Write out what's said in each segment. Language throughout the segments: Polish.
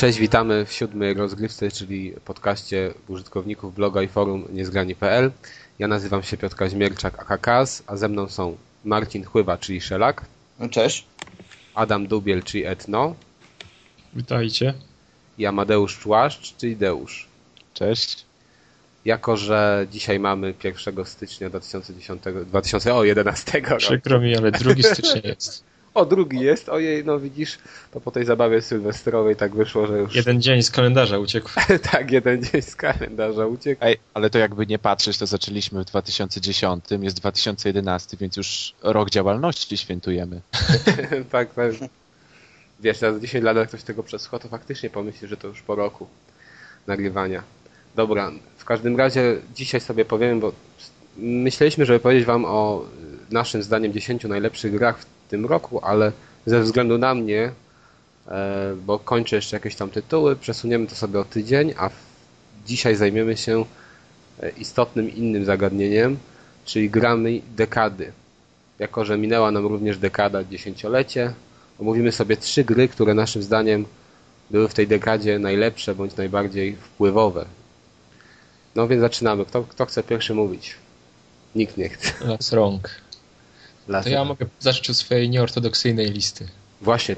Cześć, witamy w siódmej rozgrywce, czyli podcaście użytkowników bloga i forum niezgrani.pl. Ja nazywam się Piotr Kaźmierczak, AKKAS, a ze mną są Marcin Chływa, czyli Szelak. No, cześć. Adam Dubiel, czyli Etno. Witajcie. I Amadeusz Człaszcz, czyli Deusz. Cześć. Jako, że dzisiaj mamy 1 stycznia 2010, 2011 roku. Przykro mi, ale 2 stycznia jest. O, drugi jest. Ojej, no widzisz, to po tej zabawie sylwestrowej tak wyszło, że już... Jeden dzień z kalendarza uciekł. tak, jeden dzień z kalendarza uciekł. Ej, ale to jakby nie patrzeć, to zaczęliśmy w 2010, jest 2011, więc już rok działalności świętujemy. tak, tak. Wiesz, za 10 lat jak ktoś tego przesłucha, to faktycznie pomyśli, że to już po roku nagrywania. Dobra, w każdym razie dzisiaj sobie powiem, bo myśleliśmy, żeby powiedzieć wam o naszym zdaniem 10 najlepszych grach w tym roku, ale ze względu na mnie, e, bo kończę jeszcze jakieś tam tytuły, przesuniemy to sobie o tydzień, a dzisiaj zajmiemy się e, istotnym innym zagadnieniem, czyli grami dekady. Jako, że minęła nam również dekada, dziesięciolecie, omówimy sobie trzy gry, które naszym zdaniem były w tej dekadzie najlepsze bądź najbardziej wpływowe. No więc zaczynamy. Kto, kto chce pierwszy mówić? Nikt nie chce. Las rąk. To ja mogę zacząć od swojej nieortodoksyjnej listy. Właśnie,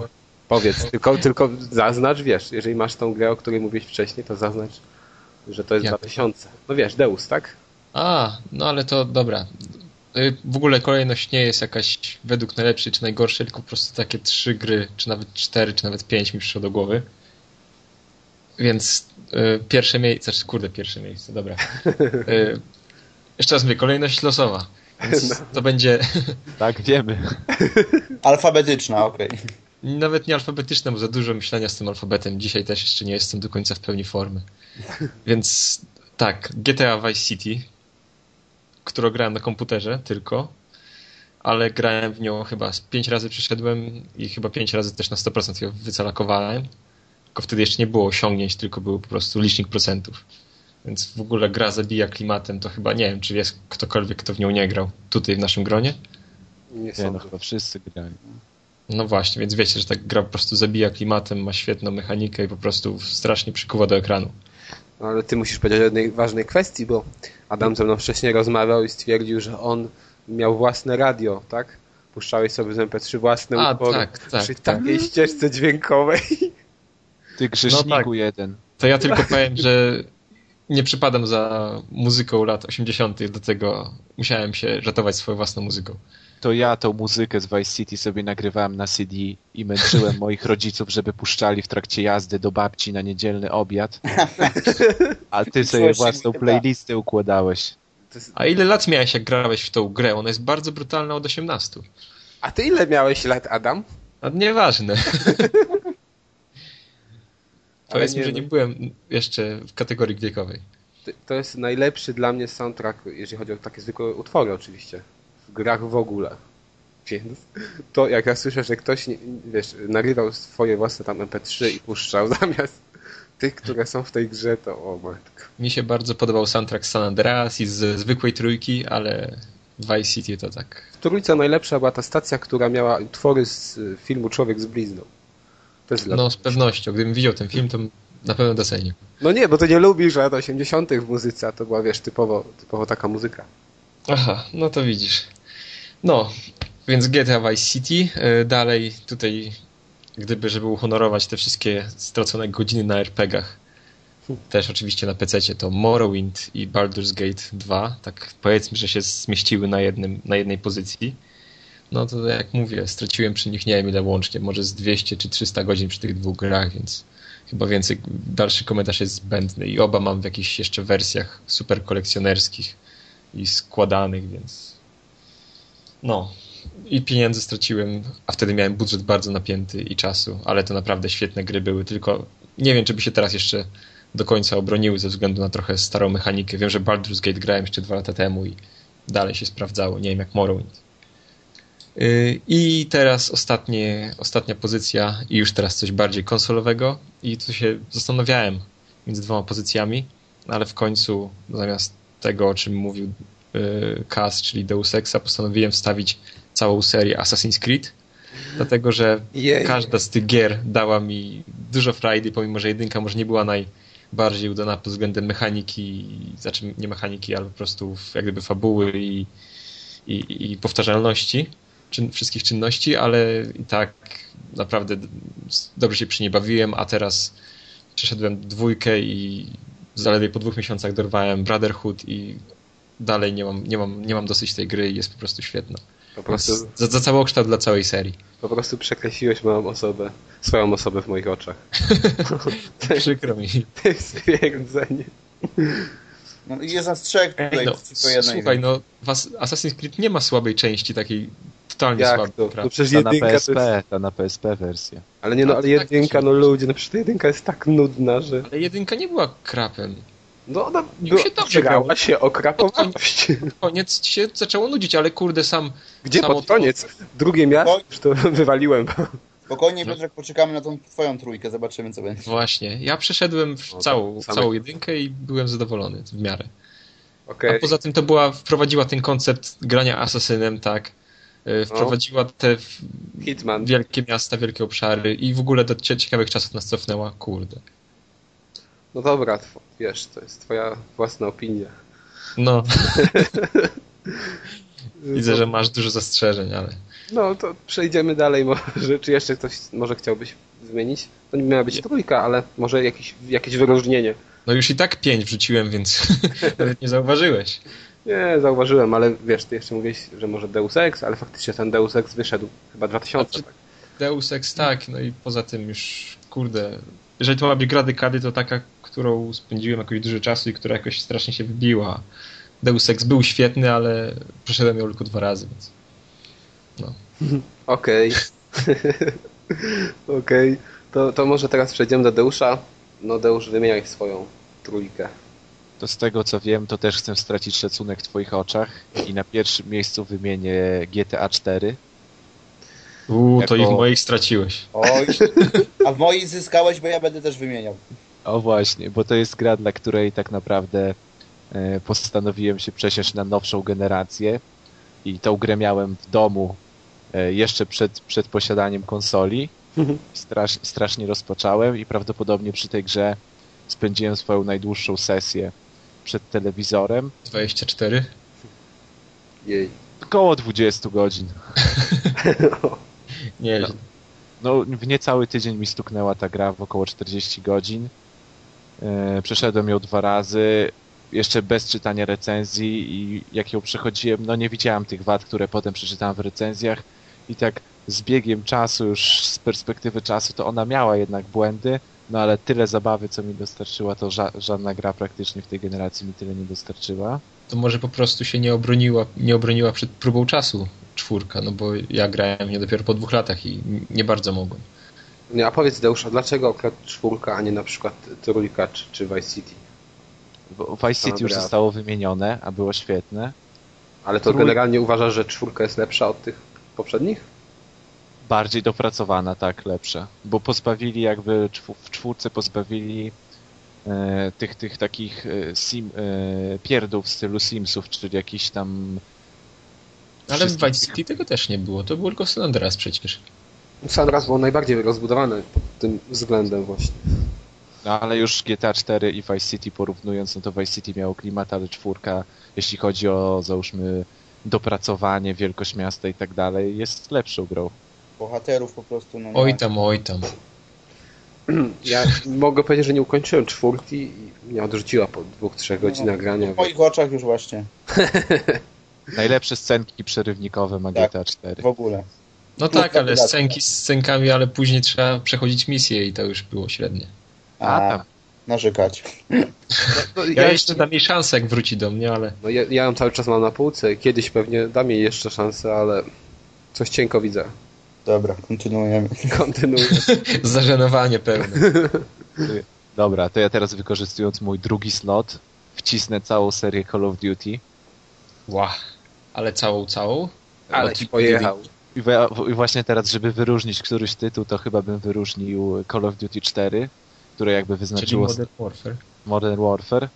powiedz, tylko, tylko zaznacz, wiesz, jeżeli masz tą grę, o której mówiłeś wcześniej, to zaznacz, że to jest Jak? 2000. No wiesz, Deus, tak? A, no ale to dobra. Y, w ogóle kolejność nie jest jakaś według najlepszej czy najgorszej, tylko po prostu takie trzy gry, czy nawet cztery, czy nawet pięć mi przyszło do głowy. Więc y, pierwsze miejsce, znaczy kurde, pierwsze miejsce, dobra. Y, jeszcze raz mówię, kolejność losowa. Więc no. to będzie. Tak, wiemy. Alfabetyczna, okej. Okay. Nawet nie alfabetyczna, bo za dużo myślenia z tym alfabetem. Dzisiaj też jeszcze nie jestem do końca w pełni formy. Więc tak, GTA Vice City, którą grałem na komputerze tylko, ale grałem w nią chyba z pięć razy przyszedłem i chyba pięć razy też na 100% ją wycalakowałem. Tylko wtedy jeszcze nie było osiągnięć, tylko był po prostu licznik procentów. Więc w ogóle gra zabija klimatem, to chyba nie wiem, czy jest ktokolwiek, kto w nią nie grał tutaj w naszym gronie. Nie, nie no chyba wszyscy grali. No właśnie, więc wiecie, że ta gra po prostu zabija klimatem, ma świetną mechanikę i po prostu strasznie przykuwa do ekranu. No ale ty musisz powiedzieć o jednej ważnej kwestii, bo Adam ze mną wcześniej rozmawiał i stwierdził, że on miał własne radio, tak? Puszczałeś sobie z MP3 własne A, utwory tak, tak, przy tak. takiej ścieżce dźwiękowej. Ty grzeszniku no tak. jeden. To ja tylko powiem, że nie przypadam za muzyką lat 80., do tego musiałem się ratować swoją własną muzyką. To ja tą muzykę z Vice City sobie nagrywałem na CD i męczyłem moich rodziców, żeby puszczali w trakcie jazdy do babci na niedzielny obiad. A ty sobie własną playlistę układałeś. A ile lat miałeś, jak grałeś w tą grę? Ona jest bardzo brutalna od 18. A ty ile miałeś lat, Adam? A nieważne. Powiedzmy, nie, że nie byłem jeszcze w kategorii wiekowej. To jest najlepszy dla mnie soundtrack, jeżeli chodzi o takie zwykłe utwory oczywiście. W grach w ogóle. Więc to jak ja słyszę, że ktoś wiesz, nagrywał swoje własne tam MP3 i puszczał zamiast tych, które są w tej grze, to o matko. Mi się bardzo podobał soundtrack San Andreas i z zwykłej trójki, ale Vice City to tak. W trójce najlepsza była ta stacja, która miała utwory z filmu Człowiek z blizną. No z pewnością. Gdybym widział ten film, to na pewno docenił. No nie, bo ty nie lubisz lat 80. w muzyce, a to była, wiesz, typowo, typowo taka muzyka. Aha, no to widzisz. No, więc GTA Vice City. E, dalej tutaj, gdyby, żeby uhonorować te wszystkie stracone godziny na RPGach, też oczywiście na PC, to Morrowind i Baldur's Gate 2, tak powiedzmy, że się zmieściły na, jednym, na jednej pozycji no to jak mówię, straciłem przy nich nie wiem ile łącznie, może z 200 czy 300 godzin przy tych dwóch grach, więc chyba więcej, dalszy komentarz jest zbędny i oba mam w jakichś jeszcze wersjach super kolekcjonerskich i składanych, więc no i pieniędzy straciłem, a wtedy miałem budżet bardzo napięty i czasu, ale to naprawdę świetne gry były, tylko nie wiem, czy by się teraz jeszcze do końca obroniły ze względu na trochę starą mechanikę. Wiem, że Baldur's Gate grałem jeszcze dwa lata temu i dalej się sprawdzało, nie wiem jak Morrowind. Y, I teraz ostatnie, ostatnia pozycja i już teraz coś bardziej konsolowego. I tu się zastanawiałem między dwoma pozycjami, ale w końcu zamiast tego, o czym mówił Kaz, y, czyli Deus Exa, postanowiłem wstawić całą serię Assassin's Creed, dlatego że Jej. każda z tych gier dała mi dużo frajdy, pomimo że jedynka może nie była najbardziej udana pod względem mechaniki, znaczy nie mechaniki, ale po prostu jak gdyby fabuły i, i, i powtarzalności czyn, wszystkich czynności, ale i tak naprawdę dobrze się przy niej bawiłem, a teraz przeszedłem dwójkę i zaledwie po dwóch miesiącach dorwałem Brotherhood i dalej nie mam, nie mam, nie mam dosyć tej gry i jest po prostu świetna. Po prostu, Za, za całokształt dla całej serii. po prostu przekreśliłeś moją osobę, swoją osobę w moich oczach. Przykro mi. to jest stwierdzenie. No, i jest nas trzech Ej, tutaj, no, tylko jednej. słuchaj, no Assassin's Creed nie ma słabej części, takiej totalnie Jak słabej. to? prawda? No przecież Ta na jedynka to PSP, jest... ta na PSP wersja. Ale nie no, No, ale tak jedynka, no ludzie, no przecież ta jedynka jest tak nudna, że... Ale jedynka nie była krapem. No ona była, się dobrze grała się o krapowość. Koniec się zaczęło nudzić, ale kurde sam... Gdzie samo pod koniec? Drugie miasto? Już to wywaliłem. Spokojnie, No. Piotrek, poczekamy na tą twoją trójkę, zobaczymy co będzie. Właśnie. Ja przeszedłem w No całą, same- całą jedynkę i byłem zadowolony w miarę. Okej. A poza tym to była, wprowadziła ten koncept grania asasynem, tak. Y, Wprowadziła te Hitman. wielkie miasta, wielkie obszary i w ogóle do cie- ciekawych czasów nas cofnęła, kurde. No dobra, wiesz, to jest twoja własna opinia. No, widzę, że masz dużo zastrzeżeń, ale... No to przejdziemy dalej może. Czy jeszcze ktoś może chciałbyś zmienić? To nie miała być trójka, ale może jakiś, jakieś wyróżnienie. No już i tak pięć wrzuciłem, więc nawet nie zauważyłeś. Nie, zauważyłem, ale wiesz, ty jeszcze mówiłeś, że może Deus Ex, ale faktycznie ten Deus Ex wyszedł chyba 2000. Znaczy- tak. Deus Ex tak, no i poza tym już, kurde, jeżeli to ma być gra dekady, to taka, którą spędziłem jakoś dużo czasu i która jakoś strasznie się wybiła. Deus Ex był świetny, ale przeszedłem ją tylko dwa razy, więc... Okej. Okej. To, to może teraz przejdziemy do Deusza. No Deusz, wymieniaj swoją trójkę. To z tego co wiem, to też chcę stracić szacunek w twoich oczach i na pierwszym miejscu wymienię GTA 4. Uuu, to i w Jako- moich straciłeś. Oj, a w moich zyskałeś, bo ja będę też wymieniał. O właśnie, bo to jest gra, dla której tak naprawdę e, postanowiłem się przesiąść na nowszą generację i tą grę miałem w domu e, jeszcze przed, przed posiadaniem konsoli. Strasz, strasznie rozpocząłem i prawdopodobnie przy tej grze spędziłem swoją najdłuższą sesję przed telewizorem. 24? Jej. Około 20 godzin. Nie, No. No, w niecały tydzień mi stuknęła ta gra w około 40 godzin. E, przeszedłem ją dwa razy, jeszcze bez czytania recenzji i jak ją przechodziłem, no nie widziałem tych wad, które potem przeczytałem w recenzjach i tak z biegiem czasu, już z perspektywy czasu, to ona miała jednak błędy, no ale tyle zabawy, co mi dostarczyła, to ża- żadna gra praktycznie w tej generacji mi tyle nie dostarczyła. to może po prostu się nie obroniła, nie obroniła przed próbą czasu czwórka, no bo ja grałem nie dopiero po dwóch latach i nie bardzo mogłem. Nie, a powiedz Deusza, dlaczego akurat czwórka, a nie na przykład trójka czy, czy Vice City? Bo Vice City już zostało wymienione, a było świetne. Ale to Trój- generalnie uważasz, że czwórka jest lepsza od tych poprzednich? Bardziej dopracowana, tak, lepsza. Bo pozbawili jakby, w czwórce pozbawili e, tych, tych takich e, sim, e, pierdół w stylu Simsów, czyli jakiś tam... Ale w Vice City tego też nie było, to było tylko San Andreas przecież. San Andreas był najbardziej rozbudowany pod tym względem właśnie. No ale już GTA 4 i Vice City porównując, no to Vice City miało klimat, ale czwórka, jeśli chodzi o, załóżmy, dopracowanie, wielkość miasta i tak dalej, jest lepszą grą. Bohaterów po prostu, no Oj tam, oj tam. Ja mogę powiedzieć, że nie ukończyłem czwórki i mnie odrzuciła po dwóch, trzech godzinach grania. W moich oczach już właśnie, Najlepsze scenki przerywnikowe ma Tak. GTA 4. w ogóle. No tak, ale scenki z scenkami, ale później trzeba przechodzić misję i to już było średnie. A, tam. narzekać. No, Ja jeszcze dam jej szansę, jak wróci do mnie, ale No ja, ja ją cały czas mam na półce. Kiedyś pewnie dam jej jeszcze szansę, ale coś cienko widzę. Dobra, kontynuujemy. Kontynuuję. zażenowanie pełne. Dobra, to ja teraz wykorzystując mój drugi slot, wcisnę całą serię Call of Duty. Ła. Ale całą, całą? Ale ci pojechał. I I właśnie teraz, żeby wyróżnić któryś tytuł, to chyba bym wyróżnił Call of Duty 4, które jakby Czyli wyznaczyło Modern Warfare. Modern Warfare,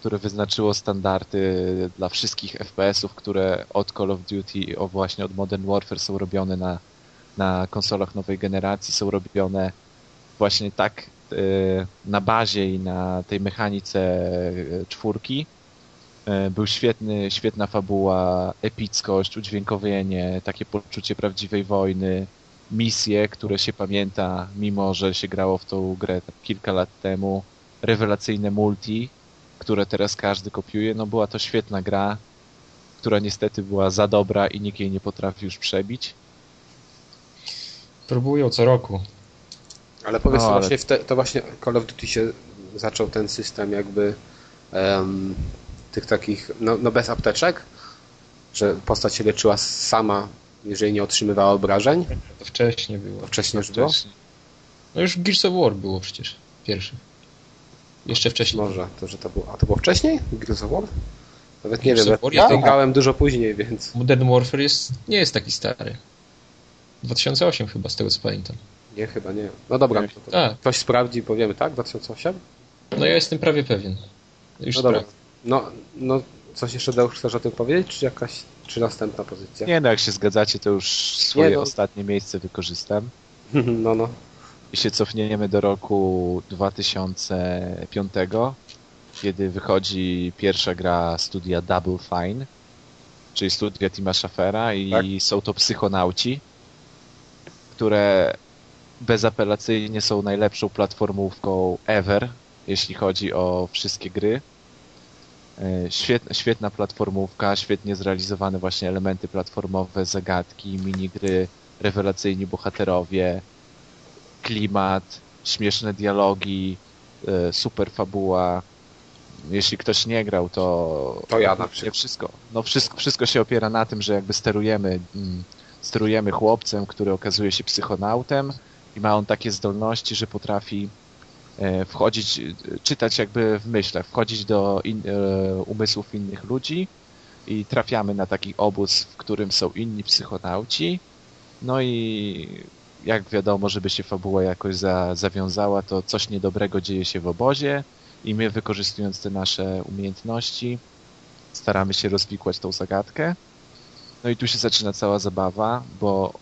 które wyznaczyło standardy dla wszystkich FPS-ów, które od Call of Duty, o właśnie od Modern Warfare są robione na, na konsolach nowej generacji, są robione właśnie tak e, na bazie i na tej mechanice e, czwórki e, był świetny, świetna fabuła, epickość, udźwiękowienie, takie poczucie prawdziwej wojny, misje, które się pamięta, mimo że się grało w tą grę kilka lat temu, rewelacyjne multi, które teraz każdy kopiuje. No była to świetna gra, która niestety była za dobra i nikt jej nie potrafi już przebić. Próbują co roku. Ale powiedz, No, to, ale- właśnie w te, to właśnie Call of Duty się zaczął ten system jakby em, tych takich, no, no bez apteczek, że postać się leczyła sama, jeżeli nie otrzymywała obrażeń. To wcześniej było. To wcześniej już było? No już Gears of War było przecież. Pierwszy. Jeszcze wcześniej. Może, to, że to było. A to było wcześniej? Gears of War? Nawet nie Gears wiem, ja grałem dużo później, więc Modern Warfare jest, nie jest taki stary. 2008 chyba, z tego co pamiętam. nie, chyba nie. No dobra, Nie. to, to Tak. ktoś sprawdzi, powiemy, tak? 2008? No ja jestem prawie pewien. Już No dobra. No, no coś jeszcze Deusz chcesz o tym powiedzieć, czy jakaś, czy następna pozycja? Nie no, jak się zgadzacie, to już swoje Nie, no. ostatnie miejsce wykorzystam. no, no. I się cofniemy do roku 2005, kiedy wychodzi pierwsza gra studia Double Fine, czyli studia Tima Schafera i Tak. są to psychonauci, które bezapelacyjnie są najlepszą platformówką ever, jeśli chodzi o wszystkie gry. E, Świetna, świetna platformówka, świetnie zrealizowane właśnie elementy platformowe, zagadki, minigry, rewelacyjni bohaterowie, klimat, śmieszne dialogi, e, super fabuła. Jeśli ktoś nie grał, to. To ja na nie przykład. Wszystko, no wszystko, wszystko się opiera na tym, że jakby sterujemy, mm, sterujemy chłopcem, który okazuje się psychonautem i ma on takie zdolności, że potrafi e, wchodzić, e, czytać jakby w myślach, wchodzić do in, e, umysłów innych ludzi i trafiamy na taki obóz, w którym są inni psychonauci. No i jak wiadomo, żeby się fabuła jakoś za, zawiązała, to coś niedobrego dzieje się w obozie i my wykorzystując te nasze umiejętności staramy się rozwikłać tą zagadkę. No i tu się zaczyna cała zabawa, bo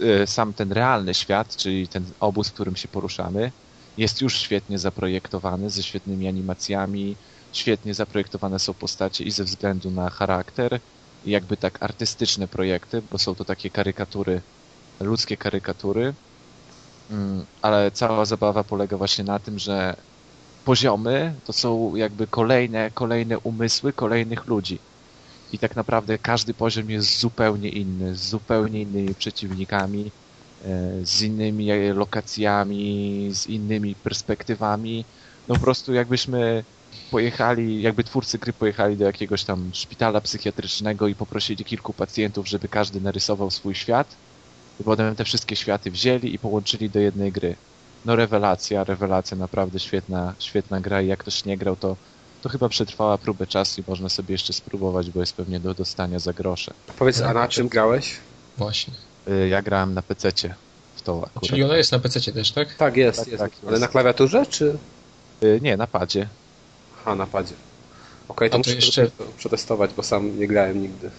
e, sam ten realny świat, czyli ten obóz, w którym się poruszamy, jest już świetnie zaprojektowany, ze świetnymi animacjami, świetnie zaprojektowane są postacie i ze względu na charakter, i jakby tak artystyczne projekty, bo są to takie karykatury, ludzkie karykatury, Mm, ale cała zabawa polega właśnie na tym, że poziomy to są jakby kolejne, kolejne umysły kolejnych ludzi. I tak naprawdę każdy poziom jest zupełnie inny, z zupełnie innymi przeciwnikami, e, z innymi lokacjami, z innymi perspektywami. No po prostu jakbyśmy pojechali, jakby twórcy gry pojechali do jakiegoś tam szpitala psychiatrycznego i poprosili kilku pacjentów, żeby każdy narysował swój świat. I potem te wszystkie światy wzięli i połączyli do jednej gry. No rewelacja, rewelacja, naprawdę świetna, świetna gra i jak ktoś nie grał, to, to chyba przetrwała próbę czasu i można sobie jeszcze spróbować, bo jest pewnie do dostania za grosze. Powiedz, a na czym grałeś? Właśnie. Y, Ja grałem na PC-cie w tą akurat. Czyli ona jest na PC też, tak? Tak, jest, Tak, jest. tak, Ale jest. na klawiaturze, czy... Y, Nie, na padzie. Aha, na padzie. Okej, to A to muszę jeszcze- to przetestować, bo sam nie grałem nigdy.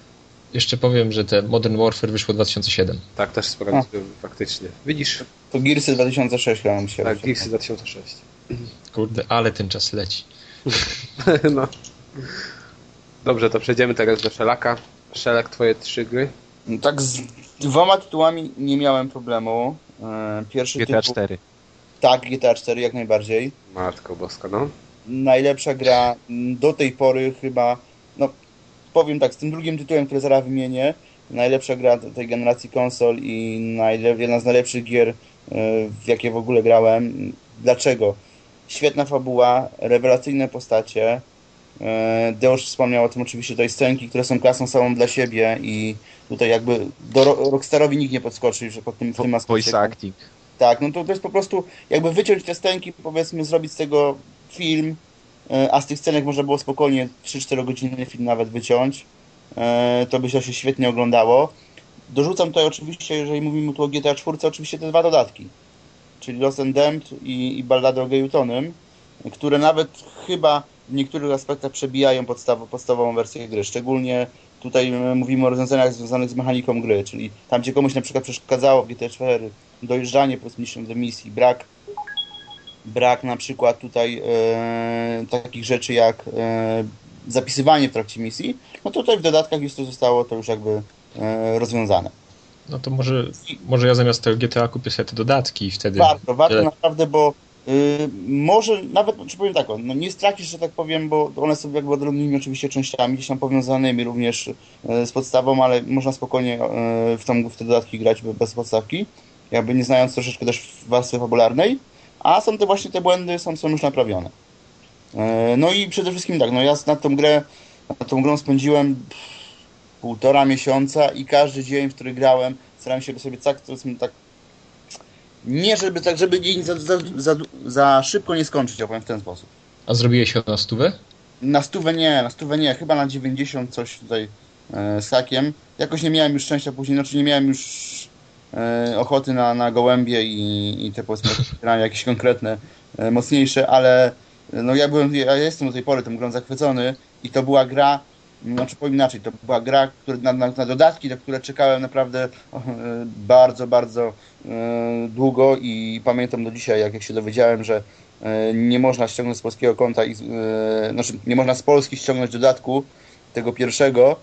Jeszcze powiem, że te Modern Warfare wyszło 2007. Tak, też sprawdziłem faktycznie. Widzisz? To Gearsy 2006 grałem się. Tak, Gearsy 2006. Kurde, ale ten czas leci. no. Dobrze, to przejdziemy teraz do Szelaka. Szelak, twoje trzy gry? No Tak z dwoma tytułami nie miałem problemu. E, Pierwszy GTA tytuł... 4. Tak, GTA 4 jak najbardziej. Matko boska, no. Najlepsza gra do tej pory chyba, no powiem tak, z tym drugim tytułem, który zaraz wymienię, najlepsza gra tej generacji konsol i najle- jedna z najlepszych gier, e, w jakie w ogóle grałem. Dlaczego? Świetna fabuła, rewelacyjne postacie. E, Deusz wspomniał o tym oczywiście tutaj scenki, które są klasą samą dla siebie i tutaj jakby do Ro- Rockstarowi nikt nie podskoczy, że pod tym, w tym aspekcie. Voice acting. Tak, no to, to jest po prostu jakby wyciąć te stęki, powiedzmy, zrobić z tego film, e, a z tych scenek można było spokojnie 3-4 godzinny film nawet wyciąć. E, To by się świetnie oglądało. Dorzucam tutaj oczywiście, jeżeli mówimy tu o GTA 4, oczywiście te dwa dodatki, czyli Lost and i, i Ballada o które nawet chyba w niektórych aspektach przebijają podstaw, podstawową wersję gry, szczególnie Tutaj mówimy o rozwiązaniach związanych z mechaniką gry, czyli tam, gdzie komuś na przykład przeszkadzało w GTA 4 dojeżdżanie powiedzmy do misji, brak brak na przykład tutaj e, takich rzeczy jak e, zapisywanie w trakcie misji, no tutaj w dodatkach już to zostało to już jakby e, rozwiązane. No to może, może ja zamiast tego GTA kupię sobie te dodatki i wtedy... Warto, warto Ale... naprawdę, bo y, może nawet, czy powiem tak, no nie stracisz, że tak powiem, bo one są jakby odrębnymi oczywiście częściami, gdzieś tam powiązanymi również y, z podstawą, ale można spokojnie y, w, tą, w te dodatki grać bez podstawki, jakby nie znając troszeczkę też warstwy fabularnej, a są te właśnie te błędy, są, są już naprawione. No i przede wszystkim tak, no ja na tą grę, na tą grą spędziłem półtora miesiąca i każdy dzień, w który grałem, starałem się sobie tak, tak nie żeby tak, żeby dzień za, za, za, za szybko nie skończyć, ja powiem w ten sposób. A zrobiłeś ją na stówę? Na stówę nie, na stówę nie, chyba na 90 coś tutaj e, z hakiem. Jakoś nie miałem już szczęścia później, znaczy nie miałem już e, ochoty na, na gołębie i, i te powiedzmy jakieś konkretne, e, mocniejsze, ale no ja byłem, ja jestem do tej pory tą grą zachwycony i to była gra, znaczy powiem inaczej, to była gra który, na, na, na, dodatki, na które czekałem naprawdę e, bardzo, bardzo e, długo i pamiętam do dzisiaj, jak, jak się dowiedziałem, że e, nie można ściągnąć z polskiego konta, i, znaczy nie można z Polski ściągnąć dodatku tego pierwszego,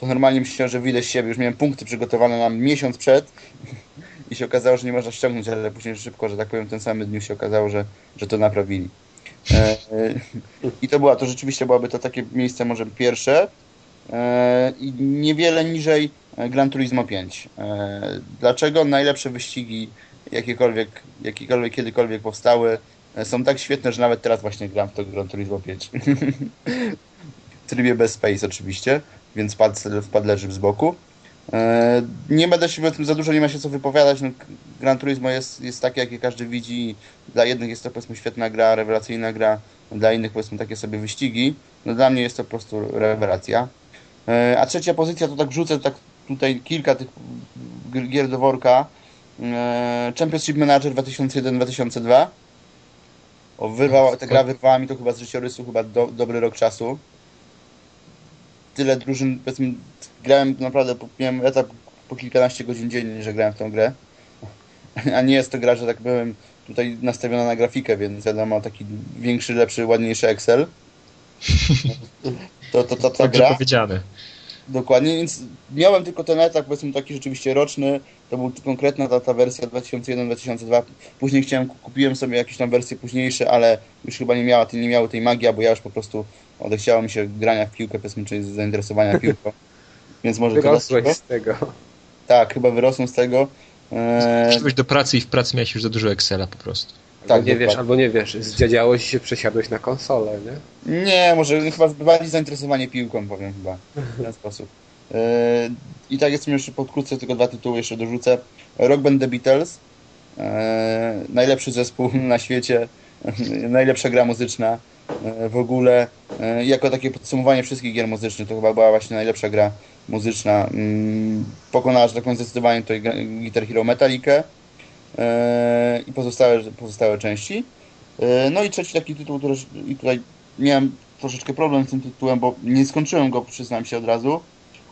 to normalnie myślałem, że wyjdę z siebie. Już miałem punkty przygotowane na miesiąc przed i się okazało, że nie można ściągnąć, ale później szybko, że tak powiem, ten samym dniu się okazało, że, że to naprawili. E, I to była, to rzeczywiście byłaby to takie miejsce może pierwsze e, i niewiele niżej Gran Turismo 5. E, dlaczego najlepsze wyścigi jakiekolwiek, jakiekolwiek kiedykolwiek powstały są tak świetne, że nawet teraz właśnie gram w to Gran Turismo 5. w trybie bez space oczywiście, więc pad, wpad leży z boku. E, nie będę się o tym za dużo, nie ma się co wypowiadać. No, Gran Turismo jest, jest takie, jakie każdy widzi. Dla jednych jest to powiedzmy świetna gra, rewelacyjna gra, dla innych powiedzmy takie sobie wyścigi. No, dla mnie jest to po prostu rewelacja. E, a trzecia pozycja to tak wrzucę tak tutaj kilka tych gier do worka. E, Championship Manager 2001-2002. O, wyrwała, ta gra wyrwała mi to chyba z życiorysu chyba do, dobry rok czasu. Tyle drużyn, powiedzmy, grałem naprawdę, miałem etap po kilkanaście godzin dziennie, że grałem w tą grę. A nie jest to gra, że tak byłem tutaj nastawiona na grafikę, więc wiadomo, taki większy, lepszy, ładniejszy Excel. To, to, to, to, gra. powiedziane. Dokładnie, więc miałem tylko ten etap, powiedzmy taki rzeczywiście roczny, to był konkretna ta, ta wersja 2001-2002. Później chciałem, kupiłem sobie jakieś tam wersje późniejsze, ale już chyba nie, miała, nie miały tej magii, bo ja już po prostu odechciało mi się grania w piłkę, powiedzmy, czyli zainteresowania piłką. Więc może Wyrosłeś z tego. Tak, chyba wyrosłem z tego. Eee... Przyszedłeś do pracy i w pracy miałeś już za dużo Excela po prostu. Albo tak, nie wiesz, albo nie wiesz, zdziadziałeś i się przesiadłeś na konsolę, nie? Nie, może chyba bardziej zainteresowanie piłką, powiem chyba, w ten sposób. Eee, I tak jest jeszcze pokrótce, tylko dwa tytuły jeszcze dorzucę. Rock Band The Beatles, eee, najlepszy zespół na świecie, najlepsza gra muzyczna w ogóle. Eee, jako takie podsumowanie wszystkich gier muzycznych, to chyba była właśnie najlepsza gra muzyczna. Mm, pokonała, że tak powiem, zdecydowanie tutaj Guitar Hero Metallicę e, i pozostałe, pozostałe części. E, no i trzeci taki tytuł, który i tutaj miałem troszeczkę problem z tym tytułem, bo nie skończyłem go, przyznam się od razu,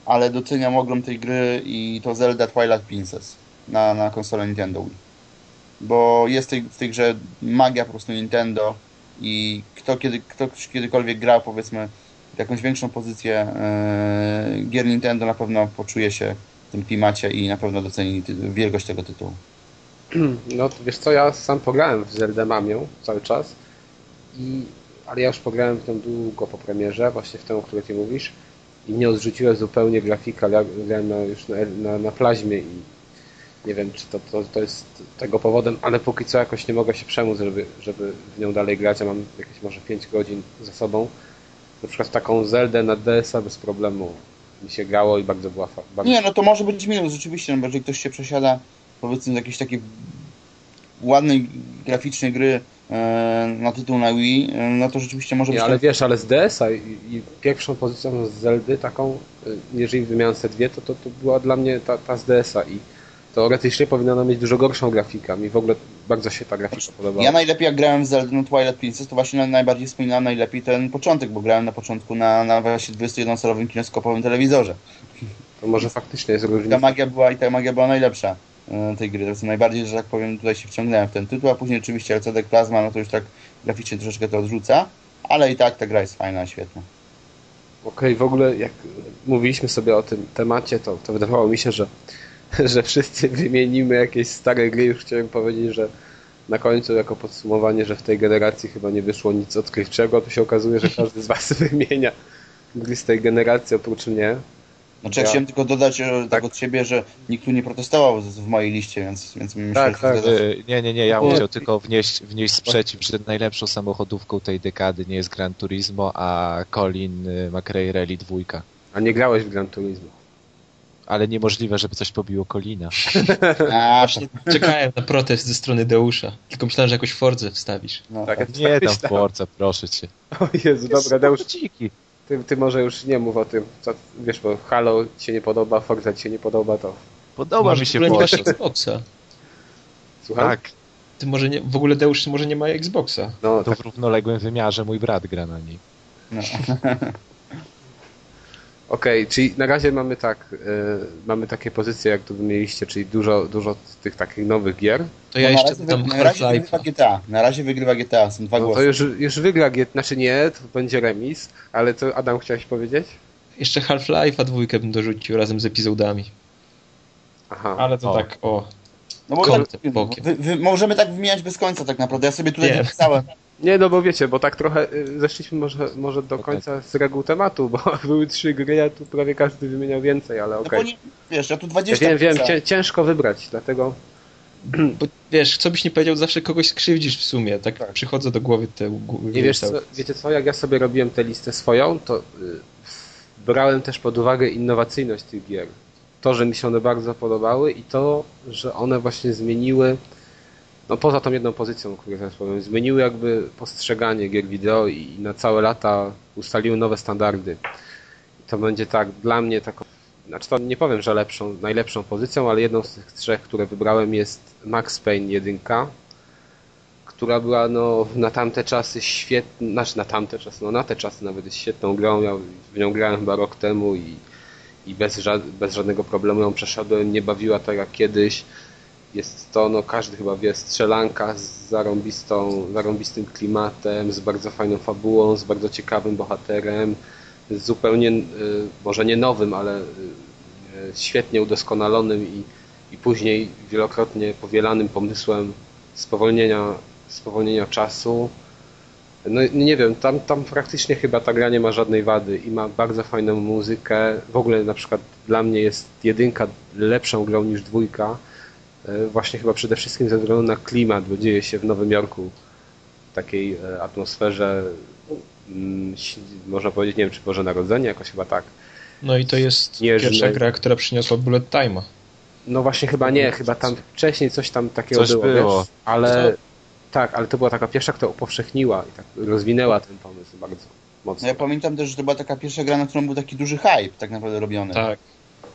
ale doceniam ogrom tej gry i to Zelda Twilight Princess na, na konsolę Nintendo Wii. Bo jest tej, w tej grze magia po prostu Nintendo i kto, kiedy, kto kiedykolwiek grał powiedzmy jakąś większą pozycję e, gier Nintendo na pewno poczuje się w tym klimacie i na pewno doceni wielkość tego tytułu. No wiesz co, ja sam pograłem w Zelda Mamię cały czas, i, ale ja już pograłem w tą długo po premierze, właśnie w tę, o której ty mówisz i nie odrzuciłem zupełnie grafika, grałem na, już na, na, na plaźmie i nie wiem, czy to, to, to jest tego powodem, ale póki co jakoś nie mogę się przemóc, żeby, żeby w nią dalej grać. Ja mam jakieś może 5 godzin za sobą na przykład taką Zeldę na DS-a bez problemu mi się grało i bardzo była bardzo... Nie, no to może być minus rzeczywiście, no bo jeżeli ktoś się przesiada powiedzmy z jakiejś takiej ładnej, graficznej gry e, na tytuł na Wii, e, no to rzeczywiście może być... Nie, ale wiesz, ale z DS-a i, i, pierwszą pozycją z Zeldy taką, e, jeżeli wymieniałem te dwie, to, to, to była dla mnie ta, ta z DS-a i teoretycznie powinna ona mieć dużo gorszą grafikę. Mi w ogóle bardzo się ta grafika podobała. Ja najlepiej jak grałem w Zelda Twilight Princess, to właśnie najbardziej wspominałem najlepiej ten początek, bo grałem na początku na, na właśnie 21-calowym kineskopowym telewizorze. To może faktycznie jest Ta różnica. magia była i ta magia była najlepsza e, tej gry. To jest najbardziej, że tak powiem, tutaj się wciągnąłem w ten tytuł, a później oczywiście LCD Plasma, no to już tak graficznie troszeczkę to odrzuca, ale i tak ta gra jest fajna, świetna. Okej, w ogóle jak mówiliśmy sobie o tym temacie, to, to wydawało mi się, że, że wszyscy wymienimy jakieś stare gry. Już chciałem powiedzieć, że na końcu jako podsumowanie, że w tej generacji chyba nie wyszło nic odkrywczego. Tu się okazuje, że każdy z Was wymienia gry z tej generacji oprócz mnie. Znaczy ja Ja- chciałem tylko dodać e, tak Tak. od siebie, że nikt tu nie protestował w mojej liście, więc, więc myślę, Tak, że tak. zgadza się. Y, Nie, nie, nie, ja Bo- bym chciał tylko wnieść, wnieść sprzeciw, że najlepszą samochodówką tej dekady nie jest Gran Turismo, a Colin y, McRae Rally 2. A nie grałeś w Gran Turismo. Ale niemożliwe, żeby coś pobiło Colina. A, Właśnie czekałem na protest ze strony Deusza. Tylko myślałem, że jakoś Fordzę wstawisz. no, Tak, tak. Nie tak tam. Forza, proszę cię. O Jezu, dobra, Deusz, Samochodziki. ty, ty może już nie mów o tym, co, wiesz, bo Halo ci się nie podoba, Forza ci się nie podoba, to Podoba Może mi w się ogóle nie masz Forza. Xboxa. słucham? Tak, Ty może nie, w ogóle Deusz może nie ma Xboxa. No, to tak, w równoległym wymiarze mój brat gra na niej. No. Okej, czyli na razie mamy tak, y, mamy takie pozycje, jak tu mieliście, czyli dużo, dużo tych takich nowych gier. To ja No, na jeszcze dodam na razie wygrywa. GTA. Na razie wygrywa GTA, są dwa No to głosy. już, już wygra gier, znaczy nie, to będzie remis, ale co Adam chciałeś powiedzieć? Jeszcze Half-Life'a dwójkę bym dorzucił razem z epizodami. Aha. Ale to O. tak, o. No bo tak, wy, wy, możemy tak wymieniać bez końca tak naprawdę. Ja sobie tutaj Nie. wypisałem. Nie, no bo wiecie, bo tak trochę y, zeszliśmy może, może do końca z reguł tematu, bo były trzy gry, a tu prawie każdy wymieniał więcej, ale No okej. bo nie, wiesz, ja tu Ja 20 wiem, wiem, cię, ciężko wybrać, dlatego Bo wiesz, co byś nie powiedział, zawsze kogoś skrzywdzisz w sumie. Tak, Tak. przychodzą do głowy te. Nie wiesz co, wiecie co, jak ja sobie robiłem tę listę swoją, to y, brałem też pod uwagę innowacyjność tych gier. To, że mi się one bardzo podobały i to, że one właśnie zmieniły, no poza tą jedną pozycją, o której teraz powiem, zmieniły jakby postrzeganie gier wideo i na całe lata ustaliły nowe standardy. I to będzie tak, dla mnie taką, znaczy to nie powiem, że lepszą, najlepszą pozycją, ale jedną z tych trzech, które wybrałem jest Max Payne 1, która była no, na tamte czasy świetna, znaczy na tamte czasy, no na te czasy nawet jest świetną grą, ja w nią grałem chyba rok temu i, i bez, ża- bez żadnego problemu ją przeszedłem, nie bawiła tak jak kiedyś. Jest to, no każdy chyba wie, strzelanka z zarąbistą, zarąbistym klimatem, z bardzo fajną fabułą, z bardzo ciekawym bohaterem, z zupełnie, y, może nie nowym, ale y, y, świetnie udoskonalonym i, i później wielokrotnie powielanym pomysłem spowolnienia, spowolnienia czasu. No nie wiem, tam, tam praktycznie chyba ta gra nie ma żadnej wady i ma bardzo fajną muzykę. W ogóle na przykład dla mnie jest jedynka lepszą grą niż dwójka. E, Właśnie chyba przede wszystkim ze względu na klimat, bo dzieje się w Nowym Jorku. W takiej e, atmosferze, mm, można powiedzieć, nie wiem czy Boże Narodzenie, jakoś chyba tak. No i to jest pierwsza gra, która przyniosła bullet time'a. No właśnie chyba nie, chyba tam wcześniej coś tam takiego Coś było, było. Wiesz? ale tak, ale to była taka pierwsza, która upowszechniła i tak rozwinęła ten pomysł bardzo mocno. No ja pamiętam też, że to była taka pierwsza gra, na którą był taki duży hype tak naprawdę robiony. Tak.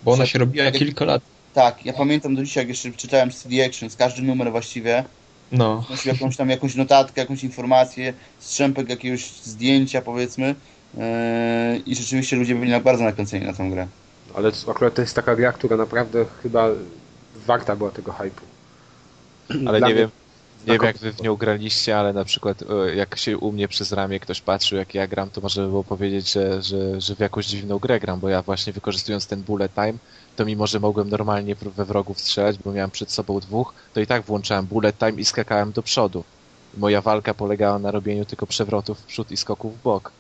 Bo ona się robiła kilka lat. Tak, ja pamiętam do dzisiaj, jak jeszcze czytałem CD Actions, każdy numer właściwie No. nosił jakąś tam jakąś notatkę, jakąś informację, strzępek jakiegoś zdjęcia powiedzmy yy, i rzeczywiście ludzie byli na- bardzo nakręceni na tę grę. Ale to- akurat to jest taka gra, która naprawdę chyba warta była tego hype'u. Ale Dla nie mnie wiem, nie wiem jak wy w nią graliście, ale na przykład e, jak się u mnie przez ramię ktoś patrzył jak ja gram, to można by było powiedzieć, że, że, że w jakąś dziwną grę gram, bo ja właśnie wykorzystując ten bullet time, to mimo, że mogłem normalnie we wrogów strzelać, bo miałem przed sobą dwóch, to i tak włączałem bullet time i skakałem do przodu. Moja walka polegała na robieniu tylko przewrotów w przód i skoków w bok.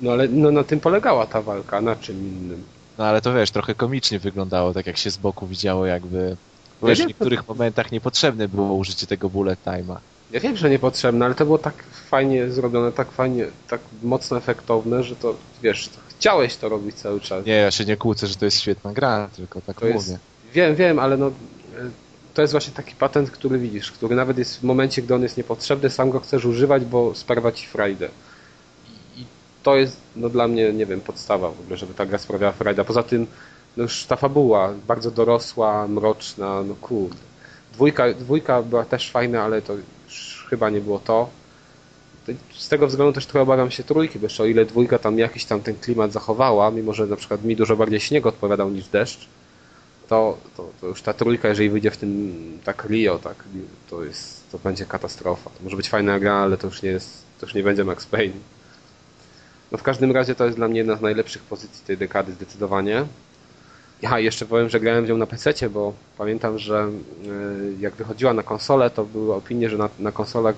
No ale no, na tym polegała ta walka, na czym innym. No ale to wiesz, trochę komicznie wyglądało, tak jak się z boku widziało jakby... Bo Ja wiesz, w niektórych momentach niepotrzebne było użycie tego bullet time'a. Ja wiem, że niepotrzebne, ale to było tak fajnie zrobione, tak fajnie, tak mocno efektowne, że to, wiesz, to chciałeś to robić cały czas. Nie, ja się nie kłócę, że to jest świetna gra, tylko tak To mówię. jest, wiem, wiem, ale no, e, to jest właśnie taki patent, który widzisz, który nawet jest w momencie, gdy on jest niepotrzebny, sam go chcesz używać, bo sprawia ci frajdę. I, to jest no, dla mnie, nie wiem, podstawa w ogóle, żeby ta gra sprawiała frajdę. Poza tym no już ta fabuła, bardzo dorosła, mroczna, no kurde. Dwójka, dwójka była też fajna, ale to już chyba nie było to. Z tego względu też trochę obawiam się trójki, bo jeszcze o ile dwójka tam jakiś tam ten klimat zachowała, mimo że na przykład mi dużo bardziej śnieg odpowiadał niż deszcz, to, to, to już ta trójka, jeżeli wyjdzie w tym tak Rio, tak, to jest, to będzie katastrofa. To może być fajna gra, ale to już nie jest, to już nie będzie Max Payne. No w każdym razie to jest dla mnie jedna z najlepszych pozycji tej dekady zdecydowanie. Ja jeszcze powiem, że grałem w nią na PC, bo pamiętam, że e, jak wychodziła na konsolę, to były opinie, że na, na konsolach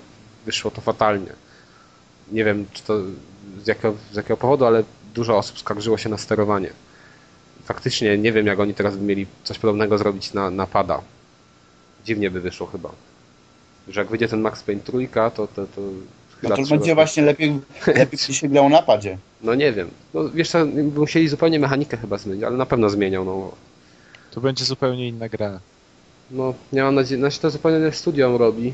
wyszło to fatalnie. Nie wiem, czy to z jakiego, z jakiego powodu, ale dużo osób skarżyło się na sterowanie. Faktycznie nie wiem, jak oni teraz by mieli coś podobnego zrobić na, na pada. Dziwnie by wyszło chyba. Że jak wyjdzie ten Max Payne trójka, to, to, to no to będzie właśnie lepiej, lepiej się grał na padzie. No nie wiem. No wiesz co, musieli zupełnie mechanikę chyba zmienić, ale na pewno zmienią. No. To będzie zupełnie inna gra. No, nie mam nadziei, znaczy to zupełnie studio robi.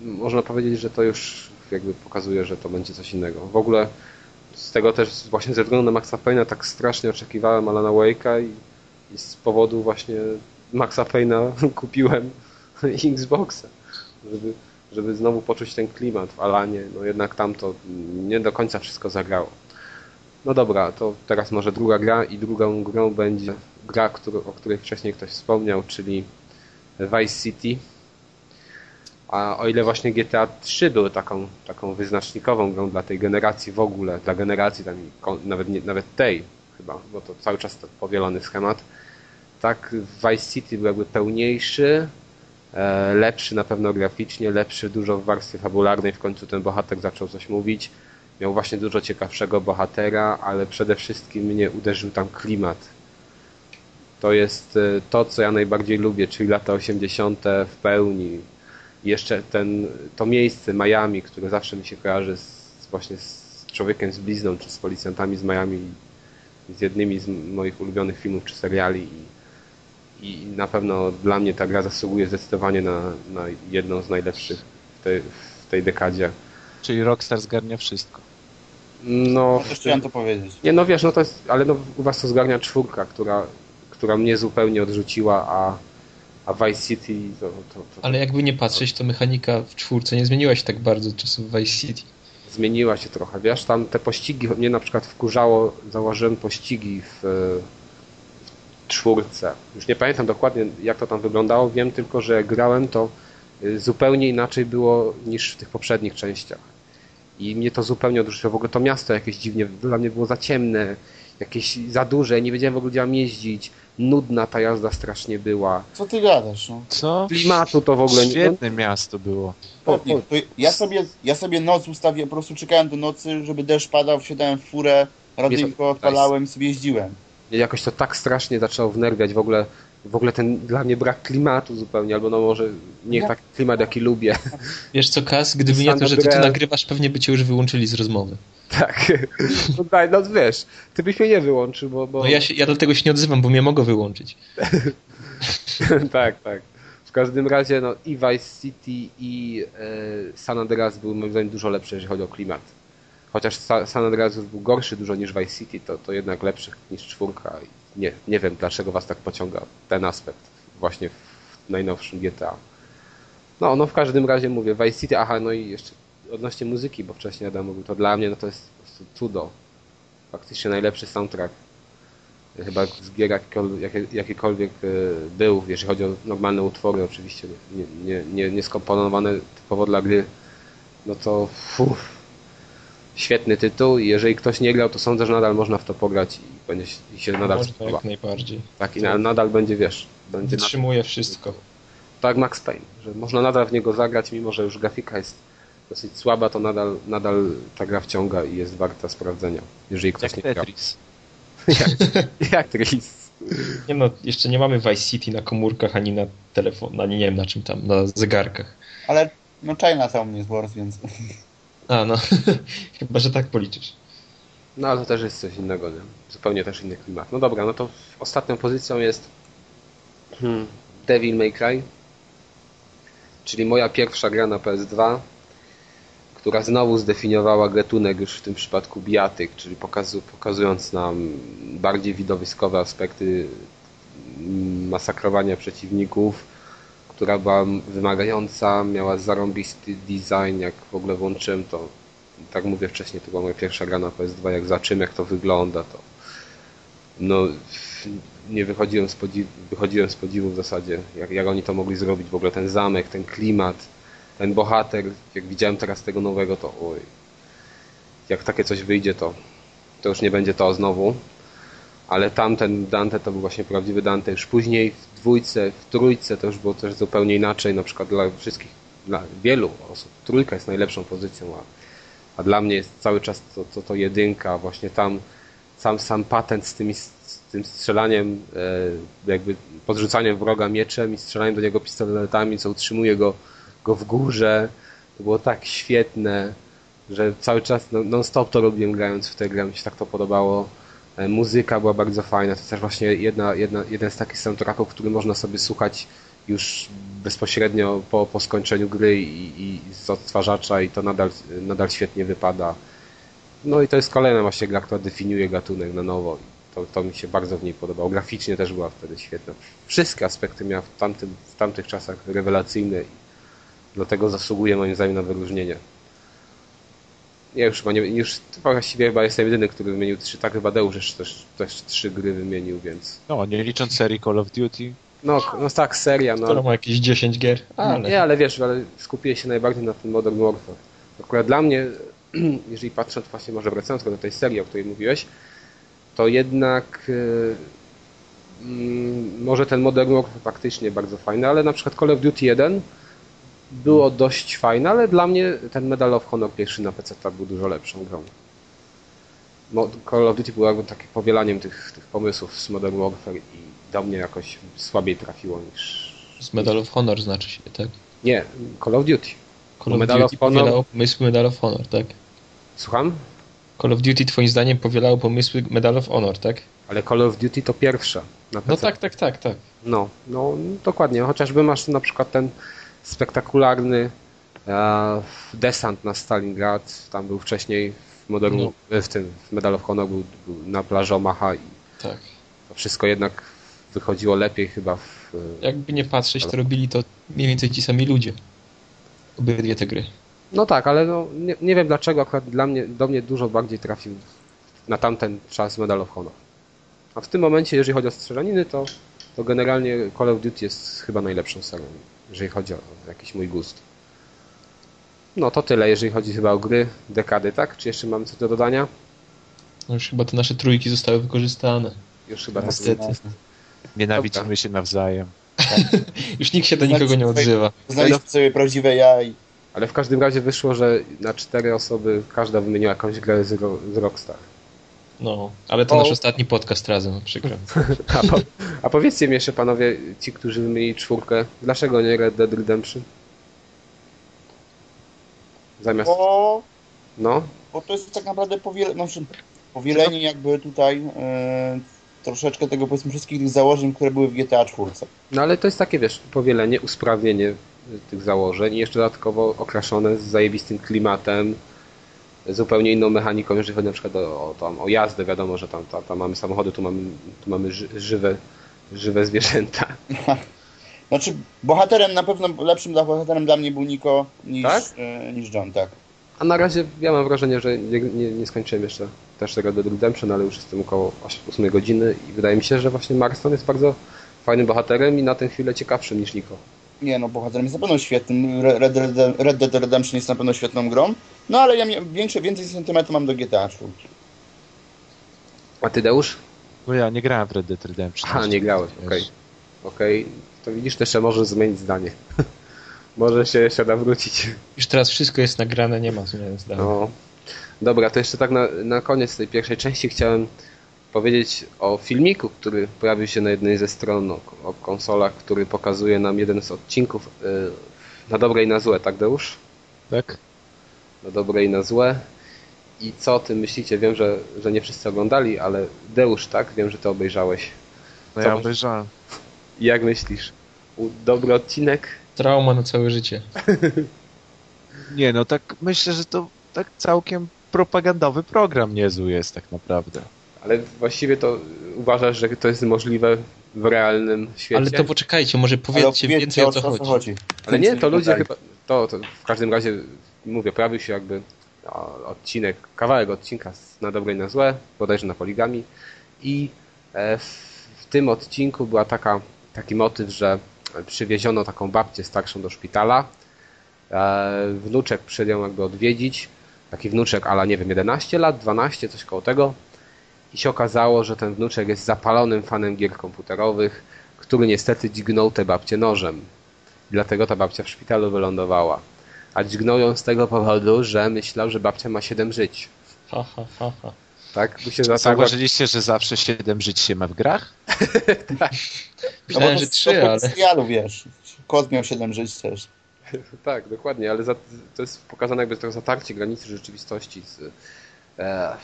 Można powiedzieć, że to już jakby pokazuje, że to będzie coś innego. W ogóle z tego też właśnie ze względu na Maxa Payne'a tak strasznie oczekiwałem Alana Wake'a i, i z powodu właśnie Maxa Payne'a kupiłem Xboxa, żeby żeby znowu poczuć ten klimat w Alanie. No jednak tam to nie do końca wszystko zagrało. No dobra, to teraz może druga gra i drugą grą będzie gra, który, o której wcześniej ktoś wspomniał, czyli Vice City. A o ile właśnie GTA 3 były taką, taką wyznacznikową grą dla tej generacji w ogóle, dla generacji tam, nawet, nie, nawet tej chyba, bo to cały czas to powielony schemat, tak Vice City był jakby pełniejszy, E, lepszy na pewno graficznie, lepszy dużo w warstwie fabularnej, w końcu ten bohater zaczął coś mówić. Miał właśnie dużo ciekawszego bohatera, ale przede wszystkim mnie uderzył tam klimat. To jest e, to, co ja najbardziej lubię, czyli lata 80. w pełni. Jeszcze ten, to miejsce Miami, które zawsze mi się kojarzy z, właśnie z człowiekiem z blizną, czy z policjantami z Miami, z jednymi z moich ulubionych filmów czy seriali i na pewno dla mnie ta gra zasługuje zdecydowanie na, na jedną z najlepszych w tej, w tej dekadzie. Czyli Rockstar zgarnia wszystko. No, no chciałem to powiedzieć. Nie, no wiesz, no to jest, ale no, u was to zgarnia czwórka, która, która mnie zupełnie odrzuciła, a, a Vice City to, to, to, Ale jakby nie patrzeć, to mechanika w czwórce nie zmieniła się tak bardzo od czasów Vice City. Zmieniła się trochę, wiesz, tam te pościgi, mnie na przykład wkurzało, założyłem pościgi w czwórce. Już nie pamiętam dokładnie jak to tam wyglądało, wiem tylko, że jak grałem to y, zupełnie inaczej było niż w tych poprzednich częściach. I mnie to zupełnie odrzuciło. W ogóle to miasto jakieś dziwnie, dla mnie było za ciemne, jakieś za duże, nie wiedziałem w ogóle gdzie mam jeździć. Nudna ta jazda strasznie była. Co ty gadasz? No? Co? Klimatu to w ogóle nie... Świetne miasto było. Pewnie, ja, sobie, ja sobie noc ustawiłem, po prostu czekałem do nocy, żeby deszcz padał, wsiadałem w furę, radyjko odpalałem i sobie jeździłem jakoś to tak strasznie zaczęło wnerwiać w ogóle, w ogóle ten dla mnie brak klimatu zupełnie, albo no może nie taki klimat, jaki lubię. Wiesz co, Kas, gdyby nie to, że ty tu nagrywasz, pewnie by cię już wyłączyli z rozmowy. Tak. No daj, no wiesz, ty byś mnie nie wyłączył, bo... bo... No ja, się, ja dlatego się nie odzywam, bo mnie mogę wyłączyć. tak, tak. W każdym razie, no i Vice City i e, San Andreas były moim zdaniem dużo lepsze, jeżeli chodzi o klimat chociaż San Andreas był gorszy dużo niż Vice City, to, to jednak lepszy niż czwórka. Nie, nie wiem, dlaczego was tak pociąga ten aspekt właśnie w najnowszym GTA. No, no w każdym razie mówię, Vice City, aha, no i jeszcze odnośnie muzyki, bo wcześniej Adam mówił, to dla mnie no to jest po prostu cudo. Faktycznie najlepszy soundtrack chyba z gier jakikolwiek, jakikolwiek był, jeżeli chodzi o normalne utwory oczywiście, nie, nie, nie, nie skomponowane typowo dla gry, no to uff, świetny tytuł i jeżeli ktoś nie grał, to sądzę, że nadal można w to pograć i będzie i się nadal można spodoba. jak najbardziej. Tak, i tak. nadal będzie, wiesz... Będzie Wytrzymuje nadal... wszystko. Tak Max Payne, że można nadal w niego zagrać, mimo że już grafika jest dosyć słaba, to nadal, nadal ta gra wciąga i jest warta sprawdzenia, jeżeli ktoś jak nie Tetris. grał. jak, jak Tetris. Nie no, jeszcze nie mamy Vice City na komórkach, ani na telefon, ani nie wiem na czym tam, na zegarkach. Ale no Chinatown jest Wars, więc... A, no. Chyba, że tak policzysz. No, ale to też jest coś innego, nie? Zupełnie też inny klimat. No dobra, no to ostatnią pozycją jest hmm, Devil May Cry, czyli moja pierwsza gra na PS2, która znowu zdefiniowała gatunek już w tym przypadku bijatyk, czyli pokazu, pokazując nam bardziej widowiskowe aspekty mm, masakrowania przeciwników, która była wymagająca, miała zarąbisty design, jak w ogóle włączyłem to, tak mówię wcześniej, to była moja pierwsza gra na PS2, jak zacząłem jak to wygląda, to no nie wychodziłem z podziwu, wychodziłem z podziwu w zasadzie, jak, jak oni to mogli zrobić, w ogóle ten zamek, ten klimat, ten bohater, jak widziałem teraz tego nowego, to oj, jak takie coś wyjdzie, to, to już nie będzie to znowu. Ale tamten Dante to był właśnie prawdziwy Dante. Już później w dwójce, w trójce to już było też zupełnie inaczej. Na przykład dla wszystkich, dla wielu osób trójka jest najlepszą pozycją, a, a dla mnie jest cały czas to, to, to jedynka. Właśnie tam sam, sam patent z, tymi, z tym strzelaniem, e, jakby podrzucaniem wroga mieczem i strzelaniem do niego pistoletami, co utrzymuje go go w górze. To było tak świetne, że cały czas no, non-stop to robiłem grając w tę grę, mi się tak to podobało. E, muzyka była bardzo fajna, to też właśnie jedna, jedna, jeden z takich soundtracków, który można sobie słuchać już bezpośrednio po, po skończeniu gry i, i z odtwarzacza i to nadal, nadal świetnie wypada. No i to jest kolejna właśnie gra, która definiuje gatunek na nowo. To, to mi się bardzo w niej podobało. Graficznie też była wtedy świetna. Wszystkie aspekty miała w, tamtym, w tamtych czasach rewelacyjne Dlatego zasługuje moim zdaniem na wyróżnienie. Ja już chyba nie, już właściwie chyba jestem jedyny, który wymienił trzy, tak chyba Deusz też, też trzy gry wymienił, więc... No, nie licząc serii Call of Duty. No, no tak, seria, no. Która ma jakieś 10 gier, ale... Nie, ale wiesz, ale skupię się najbardziej na tym Modern Warfare. Akurat dla mnie, jeżeli patrzę właśnie może wracając do tej serii, o której mówiłeś, to jednak yy, może ten Modern Warfare faktycznie bardzo fajny, ale na przykład Call of Duty 1 było dość fajne, ale dla mnie ten Medal of Honor pierwszy na PC był dużo lepszą grą. Call of Duty było jakby takim powielaniem tych, tych pomysłów z Modern Warfare i do mnie jakoś słabiej trafiło niż... Z Medal of Honor znaczy się, tak? Nie, Call of Duty. Call of Medal Duty of Honor... pomysły Medal of Honor, tak? Słucham? Call of Duty twoim zdaniem powielało pomysły Medal of Honor, tak? Ale Call of Duty to pierwsza. No tak, tak, tak, tak. No, no dokładnie. Chociażby masz na przykład ten spektakularny e, desant na Stalingrad. Tam był wcześniej w Modern, no. W tym w Medal of Honor był, był na plaży Omaha i tak. to wszystko jednak wychodziło lepiej chyba w... E, Jakby nie patrzeć, to robili to mniej więcej ci sami ludzie. Obydwie te gry. No tak, ale no, nie, nie wiem dlaczego akurat dla mnie, do mnie dużo bardziej trafił na tamten czas Medal of Honor. A w tym momencie, jeżeli chodzi o strzelaniny, to, to generalnie Call of Duty jest chyba najlepszą serią jeżeli chodzi o jakiś mój gust. No to tyle, jeżeli chodzi chyba o gry, dekady, tak? Czy jeszcze mamy coś do dodania? No już chyba te nasze trójki zostały wykorzystane. Już chyba tak Niestety. Tak. Nienawidzimy Dobra. się nawzajem. już nikt się do nikogo nie odzywa. Znaleźć sobie prawdziwe jaj. Ale w każdym razie wyszło, że na cztery osoby każda wymieniła jakąś grę z, z Rockstar. No, ale to o. nasz ostatni podcast razem, przykro. a, po, a powiedzcie mi jeszcze panowie, ci, którzy wymienili czwórkę, dlaczego nie Red Dead Redemption? Zamiast... Bo... No? Bo to jest tak naprawdę powiele... znaczy, powielenie jakby tutaj e, troszeczkę tego powiedzmy wszystkich tych założeń, które były w GTA 4. No ale to jest takie, wiesz, powielenie, usprawnienie tych założeń i jeszcze dodatkowo okraszone z zajebistym klimatem, zupełnie inną mechaniką, jeżeli chodzi na przykład o, o, o jazdę. Wiadomo, że tam, tam, tam, mamy samochody, tu mamy, tu mamy żywe, żywe zwierzęta. Znaczy, bohaterem na pewno lepszym bohaterem dla mnie był Niko niż, tak? e, niż John, tak. A na razie ja mam wrażenie, że nie, nie, nie skończyłem jeszcze też tego Dead Redemption, ale już jestem około 8 godziny i wydaje mi się, że właśnie Marston jest bardzo fajnym bohaterem i na tę chwilę ciekawszym niż Niko. Nie no, bohaterem jest na pewno świetnym. Red, Red, Red Dead Redemption jest na pewno świetną grą. No ale ja większe, więcej sentymentu mam do GTA 4. A ty Deusz? No ja nie grałem w Red Dead Redemption. A, nie grałeś, okej. Okay. Okej, okay. to widzisz, to jeszcze może zmienić zdanie. może się jeszcze nawrócić. Już teraz wszystko jest nagrane, nie ma zmiany zdania. No. Dobra, to jeszcze tak na, na koniec tej pierwszej części chciałem powiedzieć o filmiku, który pojawił się na jednej ze stron o, o konsolach, który pokazuje nam jeden z odcinków yy, na dobre i na złe, tak Deusz? Tak. Na dobre i na złe. I co o tym myślicie? Wiem, że, że nie wszyscy oglądali, ale Deusz, tak? Wiem, że to obejrzałeś. No ja obejrzałem. Jak myślisz? Dobry odcinek? Trauma na całe życie. Nie no, tak myślę, że to tak całkiem propagandowy program niezły jest tak naprawdę. Ale właściwie to uważasz, że to jest możliwe w realnym świecie? Ale to poczekajcie, może powiedzcie Ale więcej o co chodzi. chodzi. Ale nie, to ludzie chyba... To, to w każdym razie, mówię, pojawił się jakby o, odcinek, kawałek odcinka z na dobre i na złe, bodajże na poligami i e, w, w tym odcinku była taka, taki motyw, że przywieziono taką babcię starszą do szpitala, e, wnuczek przyszedł ją jakby odwiedzić, taki wnuczek, ale nie wiem, 11 lat, 12, coś koło tego i się okazało, że ten wnuczek jest zapalonym fanem gier komputerowych, który niestety dźgnął tę babcię nożem. Dlatego ta babcia w szpitalu wylądowała. A dźgnął ją z tego powodu, że myślał, że babcia ma 7 żyć. Ha, ha, ha, ha. Tak? Mu się zatarła... Zauważyliście, że zawsze 7 żyć się ma w grach? No bo Myślałem, to, że to trzy, pod ale... serialu, wiesz. Kot miał 7 żyć też. Tak, dokładnie, ale za, to jest pokazane jakby to zatarcie granicy rzeczywistości z, e,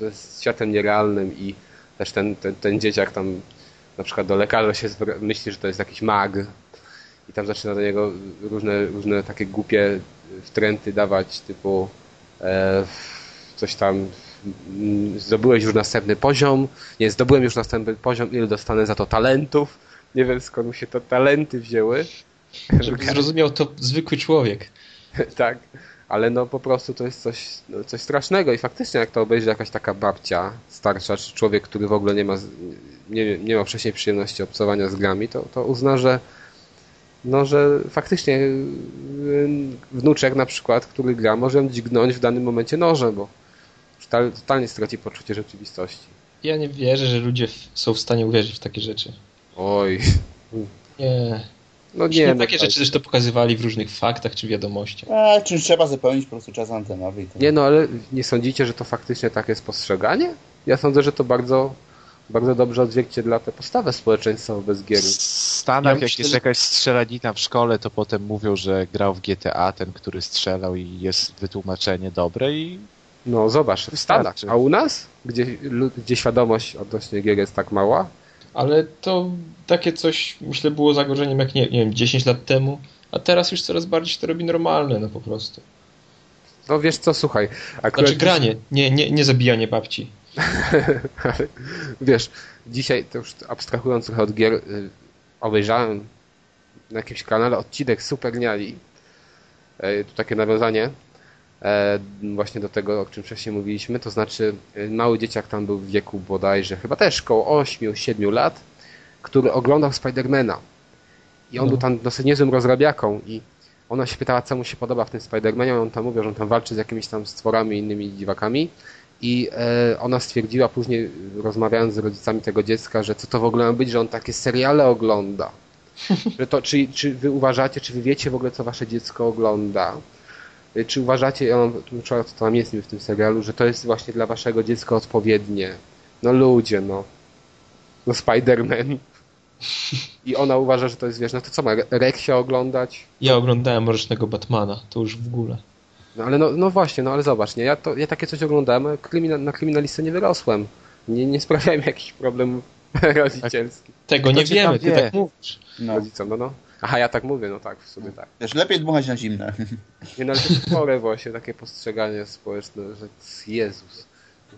z światem nierealnym i też ten, ten, ten dzieciak tam na przykład do lekarza się myśli, że to jest jakiś mag i tam zaczyna do niego różne, różne takie głupie wtręty dawać typu e, coś tam mm, zdobyłeś już następny poziom, nie, zdobyłem już następny poziom, ile dostanę za to talentów, nie wiem skąd mu się to talenty wzięły. Żeby zrozumiał to zwykły człowiek. tak, ale no po prostu to jest coś, no, coś strasznego i faktycznie jak to obejrzy jakaś taka babcia starsza, czy człowiek, który w ogóle nie ma, nie, nie ma wcześniej przyjemności obcowania z grami, to, to uzna, że no, że faktycznie yy, wnuczek na przykład, który gra, może ją dźgnąć w danym momencie nożem, bo total- totalnie straci poczucie rzeczywistości. Ja nie wierzę, że ludzie są w stanie uwierzyć w takie rzeczy. Oj, Nie. No Nie, no, takie tak. rzeczy też to pokazywali w różnych faktach czy wiadomościach. A, czymś trzeba zapełnić po prostu czas antenowy i to. Nie no, ale nie sądzicie, że to faktycznie takie jest postrzeganie? Ja sądzę, że to bardzo, bardzo dobrze odzwierciedla tę postawę społeczeństwa wobec gier. W Stanach, Ja jak myślę, jest że- jakaś strzelanina w szkole, to potem mówią, że grał w GTA ten, który strzelał i jest wytłumaczenie dobre i No zobacz, w Stanach. A u nas, gdzie, gdzie świadomość odnośnie gier jest tak mała, Ale to takie coś, myślę, było zagrożeniem jak, nie, nie wiem, 10 lat temu, a teraz już coraz bardziej się to robi normalne, no po prostu. no wiesz co, słuchaj. Akurat Znaczy granie, nie, nie, nie zabijanie babci. Wiesz, dzisiaj, to już abstrahując trochę od gier, y, obejrzałem na jakimś kanale odcinek Super Niali. E, Tu takie nawiązanie właśnie do tego, o czym wcześniej mówiliśmy, to znaczy y, mały dzieciak tam był w wieku bodajże chyba też koło 8-7 lat, który oglądał Spidermana. I on No. był tam dosyć niezłym rozrabiaką i ona się pytała, co mu się podoba w tym Spidermanie, on tam mówił, że on tam walczy z jakimiś tam stworami, innymi dziwakami. I e, ona stwierdziła później, rozmawiając z rodzicami tego dziecka, że co to w ogóle ma być, że on takie seriale ogląda. Że to, czy, czy wy uważacie, czy wy wiecie w ogóle, co wasze dziecko ogląda? Y, Czy uważacie, ja mam tłumaczyła, co tam jest w tym serialu, że to jest właśnie dla waszego dziecka odpowiednie? No ludzie, no. No Spider-Man. I ona uważa, że to jest, wiesz, no to co ma, Re- Reksia oglądać? Ja oglądałem Mrocznego Batmana, to już w ogóle. No ale no, no właśnie, no ale zobacz, nie? Ja, to, ja takie coś oglądałem, a krymina, na kryminalistę nie wyrosłem. Nie, nie sprawiałem jakichś problemów rodzicielskich Tego Kto nie wiemy, ty wie? tak mówisz. No. rodzicom, no no. Aha, ja tak mówię, no tak, w sumie tak. Wiesz, lepiej dmuchać na zimne. Nie, no ale to jest chore właśnie, takie postrzeganie społeczne, że Jezus.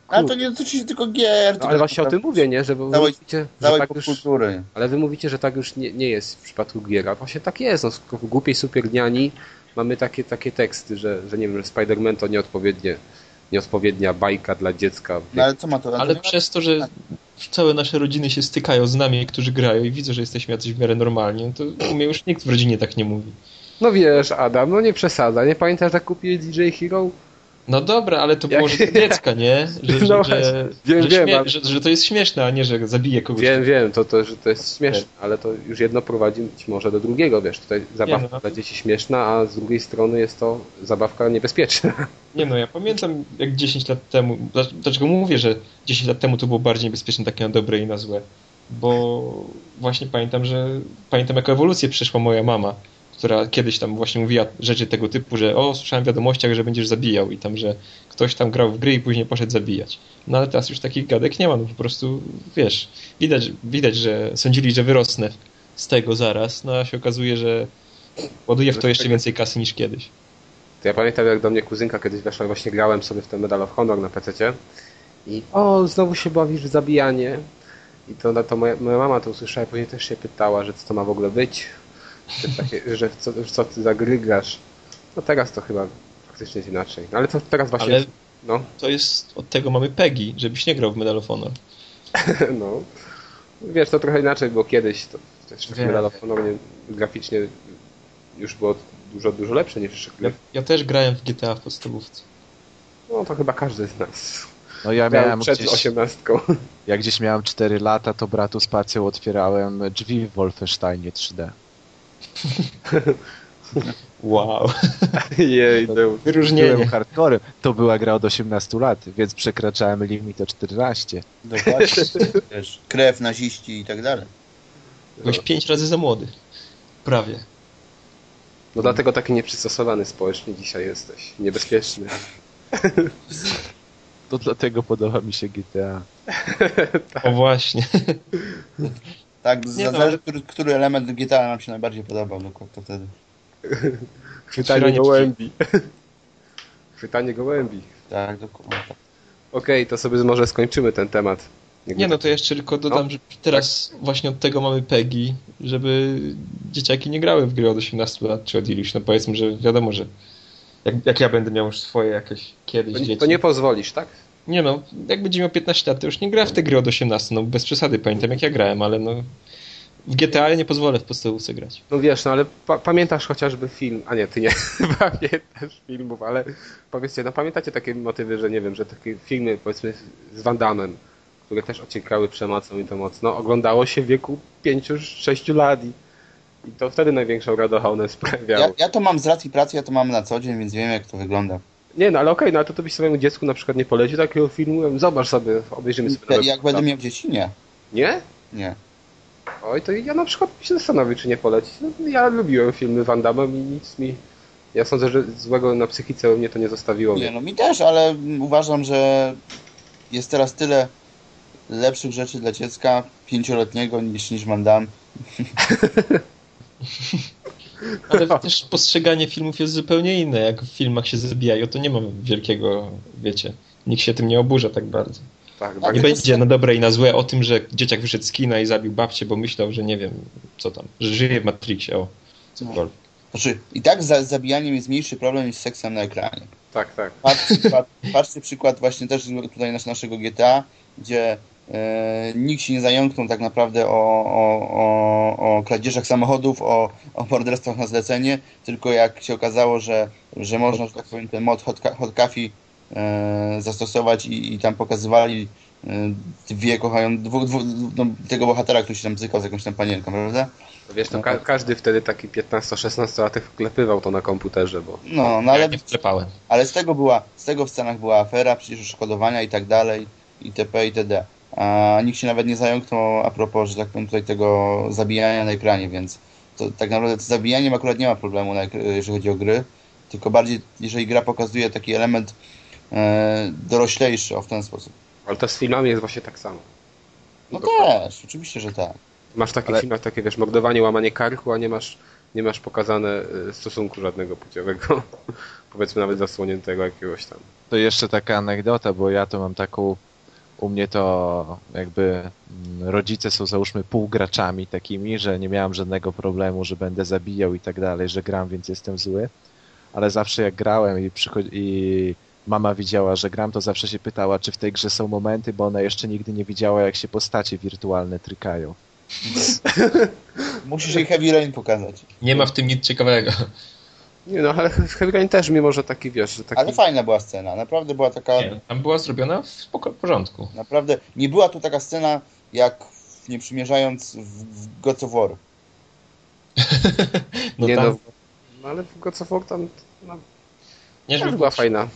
Ale to nie dotyczy się tylko gier. No, ale właśnie o tym mówię, nie? Że wy Całej- mówicie, że tak już, ale wy mówicie, że tak już nie, nie jest w przypadku gier, a właśnie tak jest. No, w głupiej superniani mamy takie, takie teksty, że, że nie wiem, że Spider-Man to nieodpowiednie, nieodpowiednia bajka dla dziecka. No ale co ma to? Ale to przez to, że całe nasze rodziny się stykają z nami, którzy grają i widzą, że jesteśmy jacyś w miarę normalni, no to u mnie już nikt w rodzinie tak nie mówi. No wiesz, Adam, no nie przesada. Nie pamiętasz, jak kupiłeś DJ Hero? No dobra, ale to było, że to dziecka, nie? Że, No że. Wiem, że, wiem, ale- że, że to jest śmieszne, a nie, że zabije kogoś. Wiem, wiem, to, to, że to jest śmieszne, ale to już jedno prowadzi być może do drugiego, wiesz, tutaj zabawka Nie, no. dla dzieci śmieszna, a z drugiej strony jest to zabawka niebezpieczna. Nie no, ja pamiętam jak 10 lat temu, dlac- dlaczego mówię, że 10 lat temu to było bardziej niebezpieczne takie na dobre i na złe, bo właśnie pamiętam, że pamiętam jaką ewolucję przeszła moja mama, która kiedyś tam właśnie mówiła rzeczy tego typu, że o, słyszałem w wiadomościach, że będziesz zabijał i tam, że ktoś tam grał w gry i później poszedł zabijać. No ale teraz już takich gadek nie ma, no po prostu, wiesz, widać, widać że sądzili, że wyrosnę z tego zaraz, no a się okazuje, że ładuję w to jeszcze więcej kasy niż kiedyś. To ja pamiętam jak do mnie kuzynka kiedyś weszła, właśnie grałem sobie w ten Medal of Honor na PC i o, znowu się bawisz w zabijanie. I to, to moja, moja mama to usłyszała później też się pytała, że co to ma w ogóle być. Że, takie, że co, co ty za gry grasz. No teraz to chyba faktycznie jest inaczej. No ale to teraz właśnie... Ale No, to jest, od tego mamy PEGI, żebyś nie grał w Medal of Honor. no. Wiesz, to trochę inaczej było kiedyś. To też tak Wiem. Medal of Honor nie, graficznie już było dużo, dużo lepsze niż jeszcze Ja, ja też grałem w GTA w podstawówce. No to chyba każdy z nas. No ja miałem przed gdzieś, osiemnastką. jak gdzieś miałem 4 lata, to bratu z pacją otwierałem drzwi w Wolfensteinie 3D. Wow. Jej, był. Byłem Wyróżnienie. hardcorem. To była gra od 18 lat, więc przekraczałem limit o 14. Dokładnie. Wiesz, krew, naziści i tak dalej. Byłeś pięć razy za młody. Prawie. No dlatego taki nieprzystosowany społecznie dzisiaj jesteś. Niebezpieczny. To dlatego podoba mi się GTA. O właśnie. Tak, Nie za- no, zależy, który, który element GTA nam się najbardziej podobał, dokładnie to wtedy. Chwytanie gołębi. Chwytanie gołębi. Tak, dokładnie. Tak. Okej, to sobie może skończymy ten temat. Jakby- Nie no, to jeszcze tylko dodam, No. że teraz właśnie od tego mamy PEGI, żeby dzieciaki nie grały w gry od 18 lat czy od iluś. No powiedzmy, że wiadomo, że jak, jak ja będę miał już swoje jakieś kiedyś To dzieci. to nie pozwolisz, tak? Nie no, jak będzie miał 15 lat, to już nie gra w te gry od 18, no bez przesady, pamiętam jak ja grałem, ale no w GTA nie pozwolę w podstawówce grać. No wiesz, no ale pa pamiętasz chociażby film, a nie, ty nie pamiętasz filmów, ale powiedzcie, no pamiętacie takie motywy, że nie wiem, że takie filmy powiedzmy z Van Damme, które też ociekały przemocą i to mocno, oglądało się w wieku 5-6 lat i, i to wtedy największą radochę one sprawiało. Ja, ja to mam z racji pracy, ja to mam na co dzień, więc wiem jak to wygląda. Nie, no ale okej, no ale to, to byś swojemu dziecku na przykład nie polecił takiego filmu, zobacz sobie, obejrzymy sobie. Nawet- jak będę miał dzieci? Nie. Nie? Nie. Oj, to ja na przykład się zastanowię, czy nie polecić. No, ja lubiłem filmy Van Damme i nic mi... Ja sądzę, że złego na psychice mnie to nie zostawiło. Nie, no mi też, ale uważam, że jest teraz tyle lepszych rzeczy dla dziecka pięcioletniego niż, niż Van Damme. Ale też postrzeganie filmów jest zupełnie inne. Jak w filmach się zabijają, to nie ma wielkiego, wiecie, nikt się tym nie oburza tak bardzo. Tak, A tak. Nie będzie na dobre i na złe o tym, że dzieciak wyszedł z kina i zabił babcię, bo myślał, że nie wiem, co tam, że żyje w Matrixie, o, cokolwiek. Znaczy, i tak z zabijaniem jest mniejszy problem niż z seksem na ekranie. tak, tak. Patrzcie przykład, patrzcie przykład właśnie też tutaj nasz, naszego GTA, gdzie nikt się nie zająknął tak naprawdę o, o, o, o kradzieżach samochodów, o, o morderstwach na zlecenie, tylko jak się okazało, że, że można, że tak powiem, ten mod Hot, hot Coffee e, zastosować i, i tam pokazywali e, dwie kochają, dwóch, dwóch, no, tego bohatera, który się tam bzykał z jakąś tam panienką, prawda? To Wiesz, to ka każdy wtedy taki 15-16 latek wklepywał to na komputerze, bo No, no Ale ale nie wklepałem. Ale z tego była, z tego w scenach była afera, przecież odszkodowania i tak dalej, itp. itd. A nikt się nawet nie zająknął a propos, że tak powiem, tutaj tego zabijania na ekranie, więc to tak naprawdę z zabijaniem akurat nie ma problemu, jeżeli chodzi o gry, tylko bardziej, jeżeli gra pokazuje taki element e, doroślejszy, o w ten sposób. ale to z filmami jest właśnie tak samo. No Dokładnie. też, oczywiście, że tak. Masz w takich Ale- filmach takie, wiesz, mordowanie, łamanie karku, a nie masz, nie masz pokazane y, stosunku żadnego płciowego. Powiedzmy nawet zasłoniętego jakiegoś tam. To jeszcze taka anegdota, bo ja to mam taką, u mnie to jakby mm, rodzice są załóżmy półgraczami takimi, że nie miałem żadnego problemu, że będę zabijał i tak dalej, że gram, więc jestem zły. Ale zawsze jak grałem i, i mama widziała, że gram, to zawsze się pytała, czy w tej grze są momenty, bo ona jeszcze nigdy nie widziała, jak się postacie wirtualne trykają. Musisz jej Heavy Rain pokazać. Nie ma w tym nic ciekawego. Nie no, ale Heavy Rain też, mimo że taki, wiesz, że taki... Ale fajna była scena, naprawdę była taka... Nie, tam była zrobiona w spoko- porządku. Naprawdę, nie była tu taka scena, jak w- nie przymierzając w, w God of War. No nie tam, no, no, ale w God of War tam, no, nie, żeby była fajna.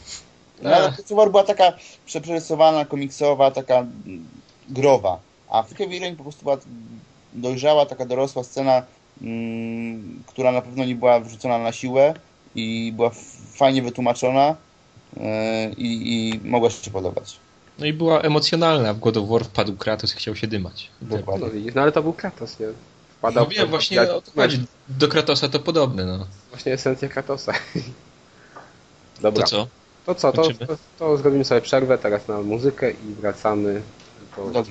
No, ale God of War była taka przeprzerysowana, komiksowa, taka mm, growa. A w Heavy Rain po prostu była dojrzała, taka dorosła scena, która na pewno nie była wrzucona na siłę i była fajnie wytłumaczona yy, i, i mogła się podobać. No i była emocjonalna. W God of War wpadł Kratos i chciał się dymać. Dokładnie. No, no ale to był Kratos, nie? Wpadał No wiem, właśnie jak-. Do Kratosa to podobne, no. Właśnie esencja Kratosa. Dobra. To co? To co, to, to, to zrobimy sobie przerwę teraz na muzykę i wracamy po Do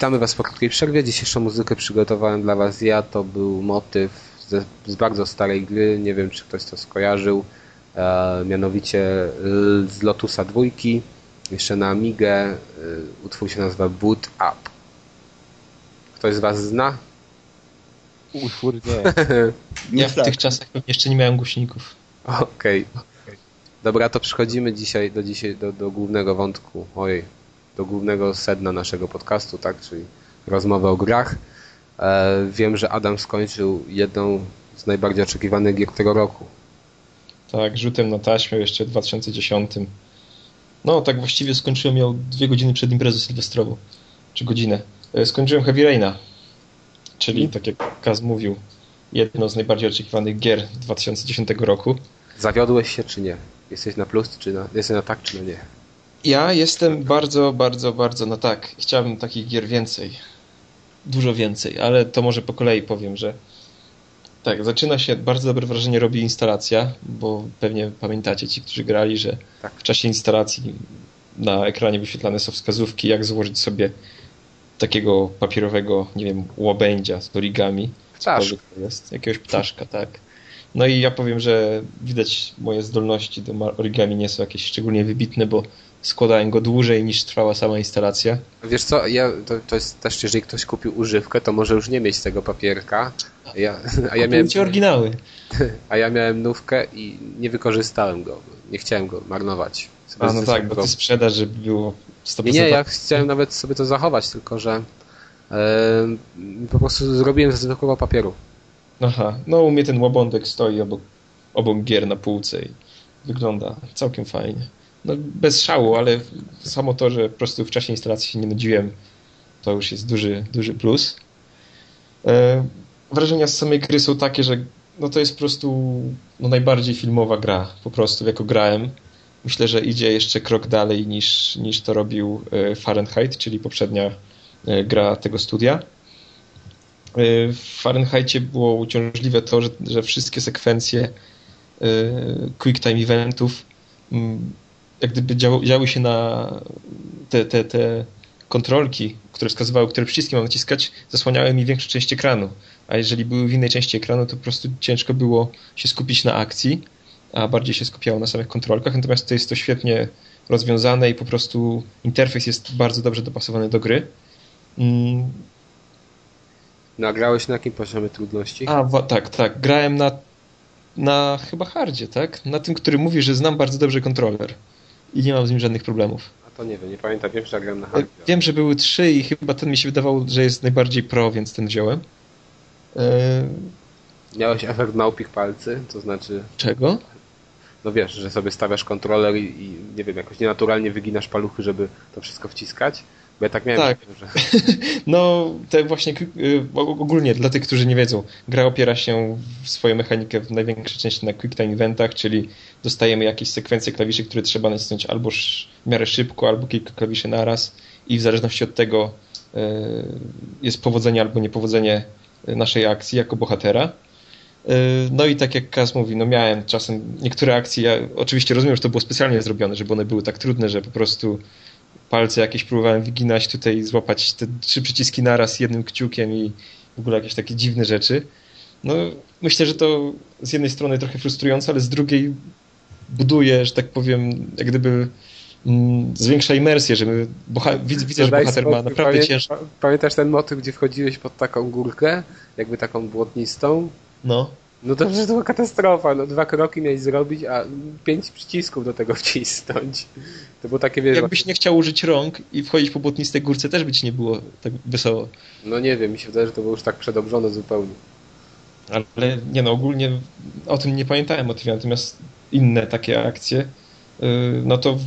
Witamy Was po krótkiej przerwie. Dzisiejszą muzykę przygotowałem dla Was ja. To był motyw ze, z bardzo starej gry. Nie wiem, czy ktoś to skojarzył. E, mianowicie z Lotusa dwójki. Jeszcze na Amigę. E, utwór się nazywa Boot Up. Ktoś z Was zna? Utwór nie. Ja w tych czasach jeszcze nie miałem głośników. Okej. Dobra, to przechodzimy dzisiaj do, dzisiaj do, do głównego wątku. Ojej. Do głównego sedna naszego podcastu, tak? Czyli rozmowy o grach. E, wiem, że Adam skończył jedną z najbardziej oczekiwanych gier tego roku. Tak, rzutem na taśmę jeszcze w 2010. No, tak właściwie skończyłem ją dwie godziny przed imprezą sylwestrową. Czy godzinę. E, Skończyłem Heavy Raina. Czyli, tak jak Kaz mówił, jedno z najbardziej oczekiwanych gier 2010 roku. Zawiodłeś się czy nie? Jesteś na plus czy na, jesteś na tak czy na nie? Ja jestem bardzo, bardzo, bardzo na tak. Chciałbym takich gier więcej. Dużo więcej, ale to może po kolei powiem, że tak, zaczyna się, bardzo dobre wrażenie robi instalacja, bo pewnie pamiętacie ci, którzy grali, że Tak. w czasie instalacji na ekranie wyświetlane są wskazówki, jak złożyć sobie takiego papierowego, nie wiem, łabędzia z origami. Ptaszka. Jest, jakiegoś ptaszka, tak. No i ja powiem, że widać moje zdolności do origami nie są jakieś szczególnie wybitne, bo składałem go dłużej niż trwała sama instalacja. Wiesz co, ja, to, to jest też, jeżeli ktoś kupił używkę, to może już nie mieć tego papierka. A ja, a ja, miałem, oryginały. a ja miałem nówkę i nie wykorzystałem go. Nie chciałem go marnować. Sobie A no tak, bo ty sprzedaż, żeby było 100% Nie, nie, ja chciałem nawet sobie to zachować, tylko że e, po prostu zrobiłem zwykłego papieru. Aha, no u mnie ten łabądek stoi obok, obok gier na półce i wygląda całkiem fajnie. No bez szału, ale samo to, że po prostu w czasie instalacji się nie nudziłem, to już jest duży, duży plus. E, wrażenia z samej gry są takie, że no to jest po prostu no najbardziej filmowa gra, po prostu jako grałem. Myślę, że idzie jeszcze krok dalej niż, niż to robił e, Fahrenheit, czyli poprzednia e, gra tego studia. W Fahrenheitie było uciążliwe to, że, że wszystkie sekwencje quick time eventów jak gdyby działo, działy się na te, te, te kontrolki, które wskazywały, które przyciski mam naciskać, zasłaniały mi większą część ekranu. A jeżeli były w innej części ekranu, to po prostu ciężko było się skupić na akcji, a bardziej się skupiało na samych kontrolkach. Natomiast to jest to świetnie rozwiązane i po prostu interfejs jest bardzo dobrze dopasowany do gry. Mm, Nagrałeś na jakim poziomie trudności? a, tak, tak. Grałem na, na chyba hardzie, tak? Na tym, który mówi, że znam bardzo dobrze kontroler. I nie mam z nim żadnych problemów. A to nie wiem, nie pamiętam, wiem, że nagrałem na E, hardzie. Wiem, że były trzy i chyba ten mi się wydawał, że jest najbardziej pro, więc ten wziąłem. E, Miałeś efekt małpich palcy, to znaczy, czego? no wiesz, że sobie stawiasz kontroler i, i nie wiem, jakoś nienaturalnie wyginasz paluchy, żeby to wszystko wciskać. Bo ja tak miałem, Tak. że No, te właśnie y, ogólnie dla tych, którzy nie wiedzą, gra opiera się w swoją mechanikę w największej części na quick time eventach, czyli dostajemy jakieś sekwencje klawiszy, które trzeba nacisnąć albo w miarę szybko, albo kilka klawiszy naraz i w zależności od tego jest powodzenie albo niepowodzenie naszej akcji jako bohatera. No i tak jak Kaz mówi, no miałem czasem niektóre akcje, ja oczywiście rozumiem, że to było specjalnie zrobione, żeby one były tak trudne, że po prostu palce jakieś próbowałem wyginać tutaj, złapać te trzy przyciski naraz jednym kciukiem i w ogóle jakieś takie dziwne rzeczy. No myślę, że to z jednej strony trochę frustrujące, ale z drugiej buduje, że tak powiem, jak gdyby mm, zwiększa imersję, że my boha widzę, widzę że bohater ma naprawdę ciężko. Pamiętasz ten motyw, gdzie wchodziłeś pod taką górkę, jakby taką błotnistą? No. No to przecież to była katastrofa. No, dwa kroki miałeś zrobić, a pięć przycisków do tego wcisnąć. To było takie wiesz, Jakbyś nie chciał użyć rąk i wchodzić po błotnistej górce, też by ci nie było tak wesoło. No nie wiem, mi się wydaje, że to było już tak przedobrzone zupełnie. Ale nie no, ogólnie o tym nie pamiętałem o tym, natomiast inne takie akcje, y, no to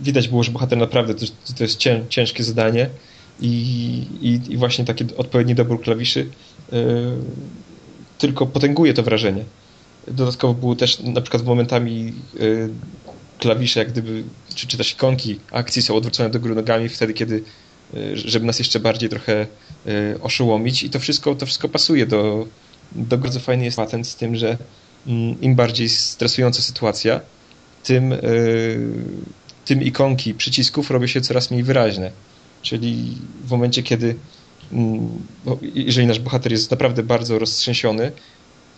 widać było, że bohater naprawdę to, to jest ciężkie zadanie i, i, i właśnie taki odpowiedni dobór klawiszy y, tylko potęguje to wrażenie. Dodatkowo były też na przykład momentami y, klawisze, jak gdyby, czy, czy też ikonki akcji są odwrócone do góry nogami wtedy, kiedy żeby nas jeszcze bardziej trochę oszołomić i to wszystko, to wszystko pasuje do, do bardzo fajny jest patent z tym, że mm, im bardziej stresująca sytuacja, tym, yy, tym ikonki przycisków robią się coraz mniej wyraźne. Czyli w momencie, kiedy mm, jeżeli nasz bohater jest naprawdę bardzo roztrzęsiony,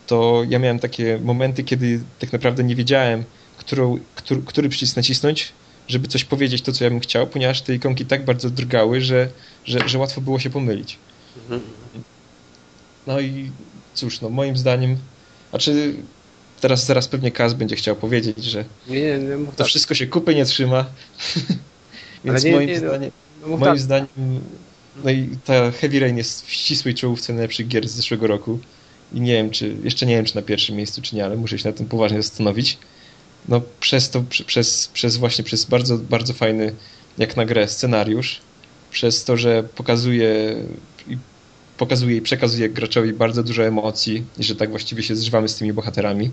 to ja miałem takie momenty, kiedy tak naprawdę nie wiedziałem, którą, który, który przycisk nacisnąć, żeby coś powiedzieć to, co ja bym chciał, ponieważ te ikonki tak bardzo drgały, że, że, że łatwo było się pomylić. No i cóż, no moim zdaniem, znaczy teraz zaraz pewnie Kaz będzie chciał powiedzieć, że nie, nie, nie, to tak. wszystko się kupy nie trzyma. Więc nie, moim, no, zdaniem, no, moim tak. zdaniem no i ta Heavy Rain jest w ścisłej czołówce najlepszych gier z zeszłego roku i nie wiem, czy, jeszcze nie wiem, czy na pierwszym miejscu, czy nie, ale muszę się na tym poważnie zastanowić. No przez to, przez, przez właśnie, przez bardzo, bardzo fajny, jak na grę, scenariusz, przez to, że pokazuje pokazuje i przekazuje graczowi bardzo dużo emocji i że tak właściwie się zżywamy z tymi bohaterami.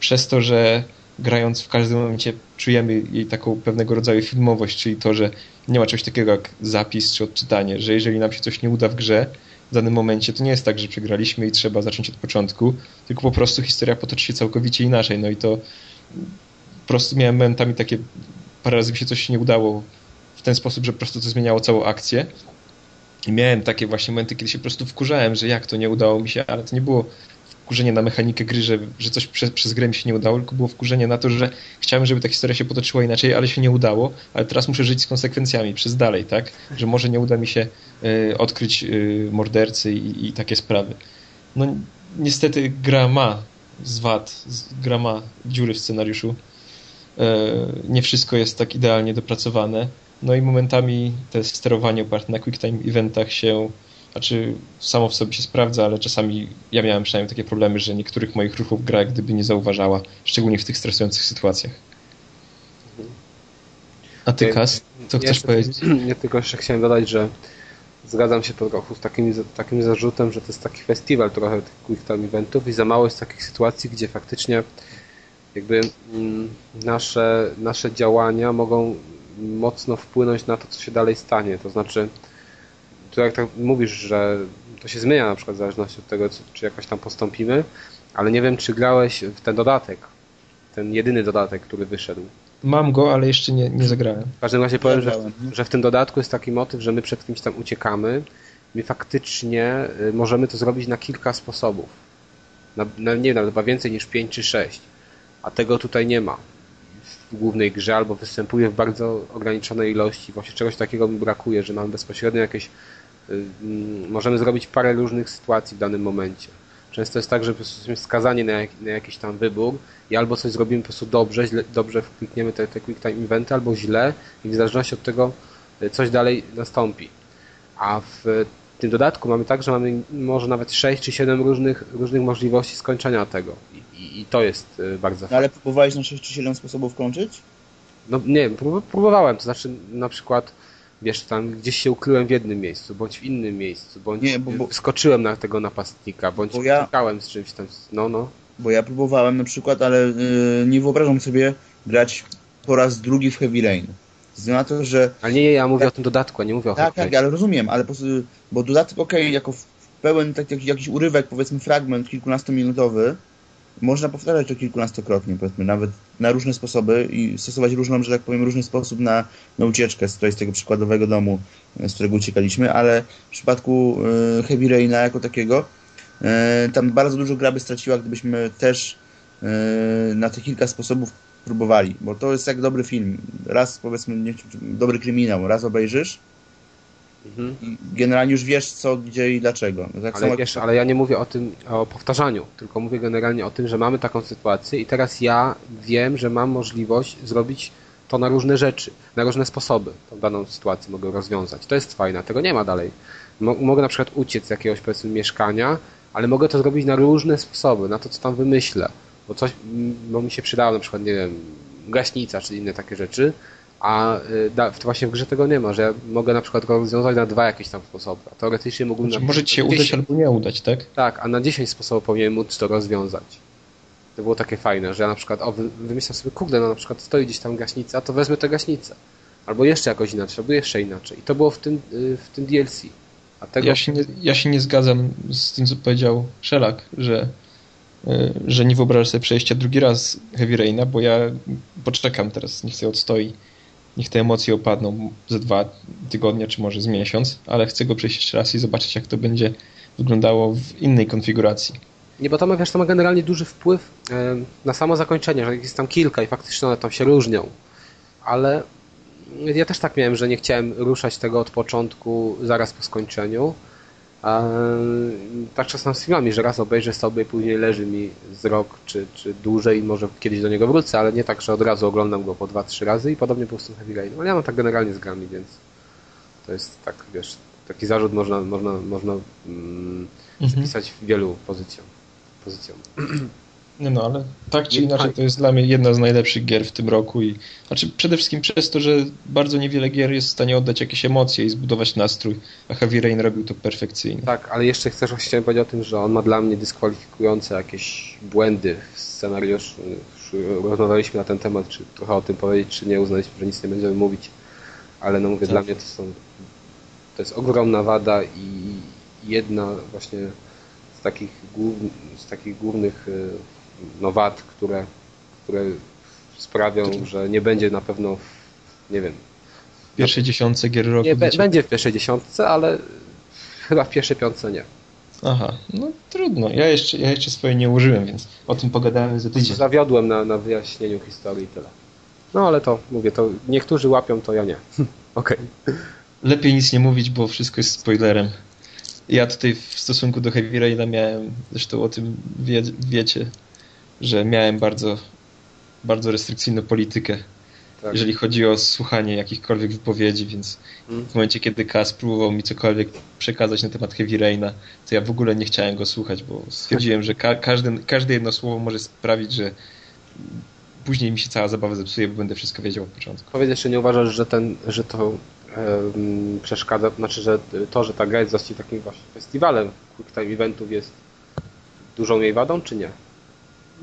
Przez to, że grając w każdym momencie czujemy jej taką pewnego rodzaju filmowość, czyli to, że nie ma czegoś takiego jak zapis czy odczytanie, że jeżeli nam się coś nie uda w grze w danym momencie, to nie jest tak, że przegraliśmy i trzeba zacząć od początku, tylko po prostu historia potoczy się całkowicie inaczej. No i to po prostu miałem momentami takie, parę razy mi się coś nie udało w ten sposób, że po prostu to zmieniało całą akcję i miałem takie właśnie momenty, kiedy się po prostu wkurzałem, że jak to nie udało mi się, ale to nie było wkurzenie na mechanikę gry, że, że coś przez, przez grę mi się nie udało, tylko było wkurzenie na to, że chciałem, żeby ta historia się potoczyła inaczej, ale się nie udało, ale teraz muszę żyć z konsekwencjami przez dalej, tak? Że może nie uda mi się y, odkryć y, mordercy i, i, takie sprawy. No niestety gra ma zwad, gra ma dziury w scenariuszu. Y, nie wszystko jest tak idealnie dopracowane no i momentami to sterowanie oparte na QuickTime eventach się, znaczy samo w sobie się sprawdza, ale czasami ja miałem przynajmniej takie problemy, że niektórych moich ruchów gra gdyby nie zauważała, szczególnie w tych stresujących sytuacjach. A ty, Kas, co chcesz powiedzieć? Ja tylko jeszcze chciałem dodać, że zgadzam się po trochu z takim, takim zarzutem, że to jest taki festiwal trochę tych quick time eventów i za mało jest takich sytuacji, gdzie faktycznie jakby mm, nasze, nasze działania mogą mocno wpłynąć na to, co się dalej stanie. To znaczy, tu jak tak mówisz, że to się zmienia na przykład w zależności od tego, czy jakoś tam postąpimy, ale nie wiem, czy grałeś w ten dodatek, ten jedyny dodatek, który wyszedł. Mam go, ale jeszcze nie, nie zagrałem. W każdym razie powiem, że, że w tym dodatku jest taki motyw, że my przed kimś tam uciekamy. My faktycznie y, możemy to zrobić na kilka sposobów. Na, na, nie wiem, chyba więcej niż pięć czy sześć. A tego tutaj nie ma w głównej grze, albo występuje w bardzo ograniczonej ilości. Właśnie czegoś takiego mi brakuje, że mamy bezpośrednio jakieś y, mm, możemy zrobić parę różnych sytuacji w danym momencie. Często jest tak, że po prostu jesteśmy skazani na, jak, na jakiś tam wybór i albo coś zrobimy po prostu dobrze, źle, dobrze klikniemy te, te quick time eventy, albo źle i w zależności od tego y, coś dalej nastąpi. A w tym dodatku mamy tak, że mamy może nawet 6 czy 7 różnych, różnych możliwości skończenia tego. I, i, i to jest y, bardzo no, Ale próbowałeś na 6 czy 7 sposobów kończyć? No nie, próbowałem, to znaczy na przykład wiesz, tam gdzieś się ukryłem w jednym miejscu, bądź w innym miejscu, bądź nie, bo, bo... skoczyłem na tego napastnika, bądź bo ja... z czymś tam, no, no. Bo ja próbowałem na przykład, ale yy, nie wyobrażam sobie grać po raz drugi w Heavy Rain. Względu na to, że... Ale nie, ja mówię o tym dodatku, a nie mówię o Tak, tak, ale rozumiem, ale po prostu, bo dodatek ok, jako w pełen tak, jakiś, jakiś urywek, powiedzmy fragment kilkunastominutowy, można powtarzać to kilkunastokrotnie, powiedzmy, nawet na różne sposoby i stosować różną, że tak powiem, różny sposób na, na ucieczkę z, tutaj, z tego przykładowego domu, z którego uciekaliśmy, ale w przypadku y, Heavy Raina jako takiego, y, tam bardzo dużo gra by straciła, gdybyśmy też y, na te kilka sposobów próbowali, bo to jest jak dobry film. Raz, powiedzmy, nie, dobry kryminał, raz obejrzysz, Mhm. I generalnie już wiesz co, gdzie i dlaczego. No tak ale, samo... wiesz, ale ja nie mówię o tym, o powtarzaniu, tylko mówię generalnie o tym, że mamy taką sytuację i teraz ja wiem, że mam możliwość zrobić to na różne rzeczy, na różne sposoby. Tą daną sytuację mogę rozwiązać. To jest fajne, tego nie ma dalej. mogę na przykład uciec z jakiegoś powiedzmy mieszkania, ale mogę to zrobić na różne sposoby, na to co tam wymyślę. Bo coś bo mi się przydało, na przykład, nie wiem, gaśnica czy inne takie rzeczy, a y, w, właśnie w grze tego nie ma, że ja mogę na przykład rozwiązać na dwa jakieś tam sposoby. A teoretycznie mógłbym... Znaczy, może ci się udać albo nie udać, tak? Tak, a na 10 sposobów powinien móc to rozwiązać. To było takie fajne, że ja na przykład o, wymyślam sobie, kurde, no na przykład stoi gdzieś tam gaśnica, to wezmę tę gaśnicę. Albo jeszcze jakoś inaczej, albo jeszcze inaczej. I to było w tym, y, w tym DLC. Tego... ja, się nie, ja się nie zgadzam z tym, co powiedział Szelak, że że nie wyobrażasz sobie przejścia drugi raz Heavy Raina, bo ja poczekam teraz, niech sobie odstoi niech te emocje opadną za dwa tygodnie, czy może z miesiąc, ale chcę go przejść jeszcze raz i zobaczyć, jak to będzie wyglądało w innej konfiguracji. Nie, bo to ma, wiesz, to ma generalnie duży wpływ na samo zakończenie, że jest tam kilka i faktycznie one tam się różnią. Ale ja też tak miałem, że nie chciałem ruszać tego od początku zaraz po skończeniu, a tak czasem z filmami, że raz obejrzę sobie później leży mi z rok czy, czy dłużej i może kiedyś do niego wrócę, ale nie tak, że od razu oglądam go po dwa, trzy razy i podobnie po prostu Heavy Rain. Ale ja mam tak generalnie z grami, więc to jest tak, wiesz, taki zarzut można, można, można mm, mhm. spisać wielu pozycjom. pozycjom. Nie no, ale tak czy inaczej to jest dla mnie jedna z najlepszych gier w tym roku i znaczy przede wszystkim przez to, że bardzo niewiele gier jest w stanie oddać jakieś emocje i zbudować nastrój, a Heavy Rain robił to perfekcyjnie. Tak, ale jeszcze chcesz chciałem powiedzieć o tym, że on ma dla mnie dyskwalifikujące jakieś błędy w scenariuszu. Rozmawialiśmy na ten temat, czy trochę o tym powiedzieć, czy nie, uznaliśmy, że nic nie będziemy mówić, ale no mówię, tak. dla mnie to są to jest ogromna wada i jedna właśnie z takich, z takich głównych y, no, wad, które, które sprawią, że nie będzie na pewno, nie wiem... W pierwszej dziesiątce gier roku? Nie, będzie w pierwszej dziesiątce, ale chyba w pierwszej piątce nie. Aha, no trudno. Ja jeszcze, ja jeszcze swoje nie użyłem, więc o tym pogadałem za tydzień. Zawiodłem na, na wyjaśnieniu historii i tyle. No ale to, mówię, to niektórzy łapią, to ja nie. Okej. Okay. Lepiej nic nie mówić, bo wszystko jest spoilerem. Ja tutaj w stosunku do Heavy Raina miałem, zresztą o tym wie, wiecie, że miałem bardzo, bardzo restrykcyjną politykę, tak. jeżeli chodzi o słuchanie jakichkolwiek wypowiedzi, więc hmm. w momencie, kiedy Kas próbował mi cokolwiek przekazać na temat Heavy Raina, to ja w ogóle nie chciałem go słuchać, bo stwierdziłem, że ka każde, każde jedno słowo może sprawić, że później mi się cała zabawa zepsuje, bo będę wszystko wiedział od początku. Powiedz jeszcze, nie uważasz, że ten, że to um, przeszkadza, znaczy, że to, że ta gra jest właściwie takim właśnie festiwalem quick time eventów jest dużą jej wadą, czy nie?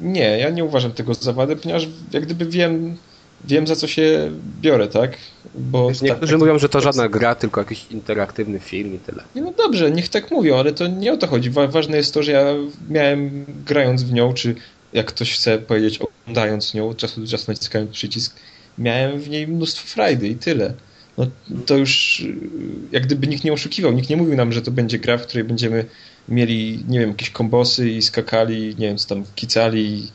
Nie, ja nie uważam tego za wadę, ponieważ jak gdyby wiem, wiem za co się biorę, tak? Bo Wiesz, niektórzy tak, mówią, że to żadna gra, tylko jakiś interaktywny film i tyle. No dobrze, niech tak mówią, ale to nie o to chodzi. Ważne jest to, że ja miałem grając w nią, czy jak ktoś chce powiedzieć oglądając nią, od czasu do czasu naciskając przycisk, miałem w niej mnóstwo frajdy i tyle. No to już jak gdyby nikt nie oszukiwał, nikt nie mówił nam, że to będzie gra, w której będziemy mieli, nie wiem, jakieś kombosy i skakali, nie wiem, co tam kicali i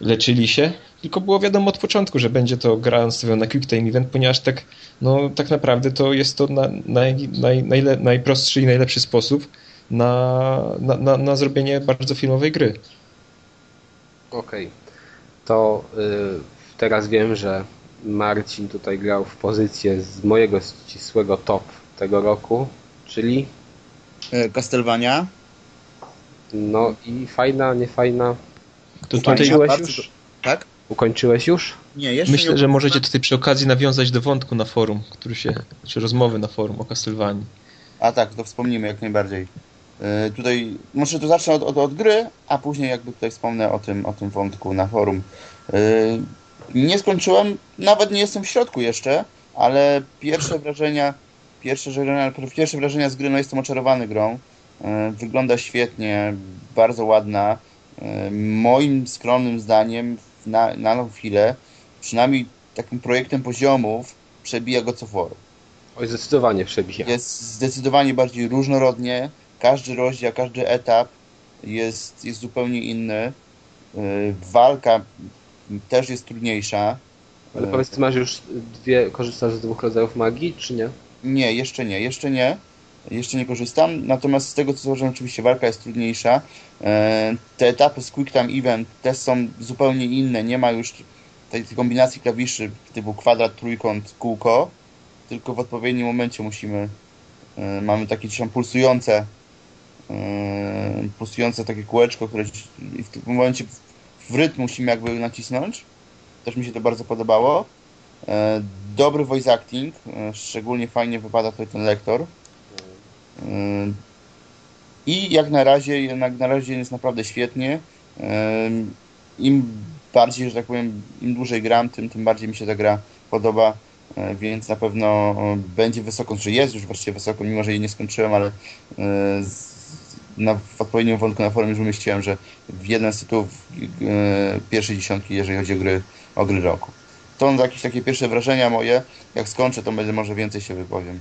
leczyli się, tylko było wiadomo od początku, że będzie to gra nastawiona na quick time event, ponieważ tak, no, tak naprawdę to jest to na, naj, naj, najle, najprostszy i najlepszy sposób na, na, na, na zrobienie bardzo filmowej gry. Okej. Okay. To y, teraz wiem, że Marcin tutaj grał w pozycję z mojego ścisłego top tego roku, czyli e, Castlevania no i fajna, nie fajna. To Ukończyłeś już? Tak? Ukończyłeś już? Nie, jeszcze Myślę, nie że możecie tutaj przy okazji nawiązać do wątku na forum, który się, czy rozmowy na forum o Castlevanii. A tak, to wspomnimy jak najbardziej. Yy, tutaj, może to zacznę od, od, od, gry, a później jakby tutaj wspomnę o tym, o tym wątku na forum. Yy, nie skończyłem, nawet nie jestem w środku jeszcze, ale pierwsze wrażenia, pierwsze wrażenia, pierwsze wrażenia z gry, no jestem oczarowany grą. E, wygląda świetnie, bardzo ładna. E, moim skromnym zdaniem na, na tą chwilę, przynajmniej takim projektem poziomów, przebija go co for. Oj, zdecydowanie przebija. Jest zdecydowanie bardziej różnorodnie. Każdy rozdział, każdy etap jest, jest zupełnie inny. E, walka też jest trudniejsza. Ale powiedz, ty masz już dwie, korzystasz z dwóch rodzajów magii, czy nie? Nie, jeszcze nie, jeszcze nie. Jeszcze nie korzystam, natomiast z tego co zauważyłem, oczywiście walka jest trudniejsza. E, te etapy z Quick Time Event też są zupełnie inne. Nie ma już tej kombinacji klawiszy typu kwadrat, trójkąt, kółko, tylko w odpowiednim momencie musimy, e, mamy takie gdzieś tam pulsujące, e, pulsujące takie kółeczko, które w tym momencie w rytm musimy jakby nacisnąć. Też mi się to bardzo podobało. Dobry voice acting, szczególnie fajnie wypada tutaj ten lektor. I jak na razie, na razie jest naprawdę świetnie. Im bardziej, że tak powiem, im dłużej gram, tym, tym bardziej mi się ta gra podoba, e, więc na pewno będzie wysoko, że jest już właściwie wysoko, mimo że jej nie skończyłem, ale e, na, w odpowiednim wątku na forum już umieściłem, że w jeden z tytułów e, pierwszej dziesiątki, jeżeli chodzi o gry, o gry roku. To jakieś takie pierwsze wrażenia moje. Jak skończę, to będę może więcej się wypowiem.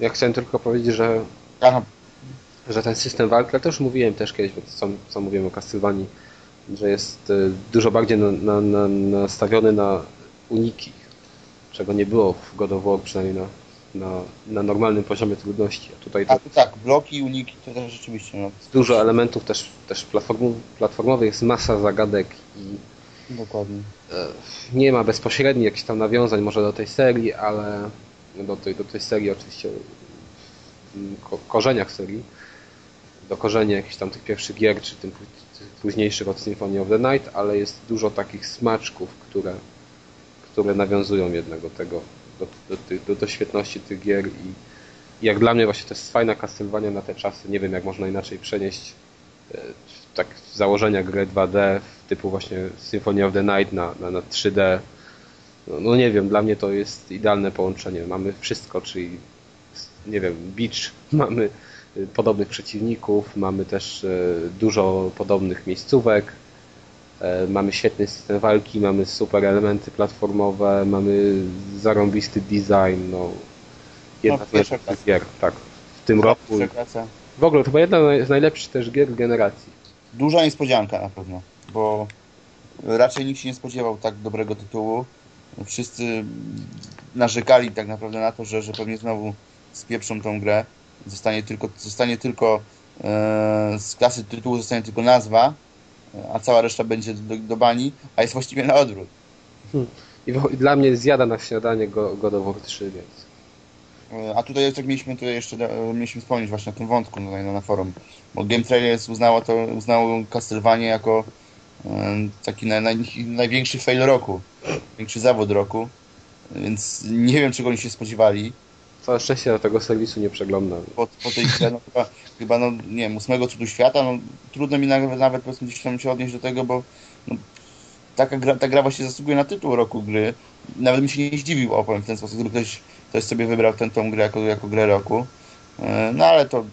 Ja chciałem tylko powiedzieć, że, Aha. że ten system walki, ale to już mówiłem też kiedyś, co, co mówiłem o Castlevanii, że jest e, dużo bardziej na, na, na, nastawiony na uniki, czego nie było w God of War, przynajmniej na, na, na normalnym poziomie trudności. A tutaj to, A, tak, bloki i uniki to też rzeczywiście. No. Dużo elementów też, też platformowych, jest masa zagadek i Dokładnie. E, nie ma bezpośrednich jakichś tam nawiązań może do tej serii, ale do tej, do tej serii oczywiście ko korzeniach serii, do korzenia jakichś tam tych pierwszych gier, czy tym, późniejszych od Symphony of the Night, ale jest dużo takich smaczków, które, które nawiązują jednak do tego, do, do, do, do świetności tych gier i, i jak dla mnie właśnie to jest fajna Castlevania na te czasy, nie wiem jak można inaczej przenieść e, tak założenia gry 2D typu właśnie Symphony of the Night na, na, na 3D no, no, nie wiem, dla mnie to jest idealne połączenie. Mamy wszystko, czyli nie wiem, beach, mamy y, podobnych przeciwników, mamy też y, dużo podobnych miejscówek, e, mamy świetny system walki, mamy super elementy platformowe, mamy zarąbisty design, no jedna no, z gier, tak, w tym roku. W ogóle to chyba jedna z najlepszych też gier generacji. Duża niespodzianka na pewno, bo raczej nikt się nie spodziewał tak dobrego tytułu wszyscy narzekali tak naprawdę na to, że, że pewnie znowu spieprzą tą grę. Zostanie tylko, zostanie tylko e, z klasy tytułu zostanie tylko nazwa, a cała reszta będzie do, do bani, a jest właściwie na odwrót. Hmm. I, w, I, dla mnie zjada na śniadanie go, God of War 3, więc... E, a tutaj jak mieliśmy tutaj jeszcze e, mieliśmy wspomnieć właśnie o tym wątku tutaj na, na forum, bo Game Trailers uznało to, uznało Castlevania jako taki naj, naj, największy fail roku, większy zawód roku, więc nie wiem czego oni się spodziewali. Całe szczęście do tego serwisu nie przeglądam. Po, po tej grze, no, chyba, chyba, no, nie wiem, ósmego cudu świata, no, trudno mi nawet, nawet powiedzmy gdzieś tam się odnieść do tego, bo no, taka gra, ta gra właśnie zasługuje na tytuł roku gry. Nawet mi się nie zdziwił, opowiem w ten sposób, gdyby ktoś, ktoś sobie wybrał tę tą grę jako, jako grę roku. E, no ale to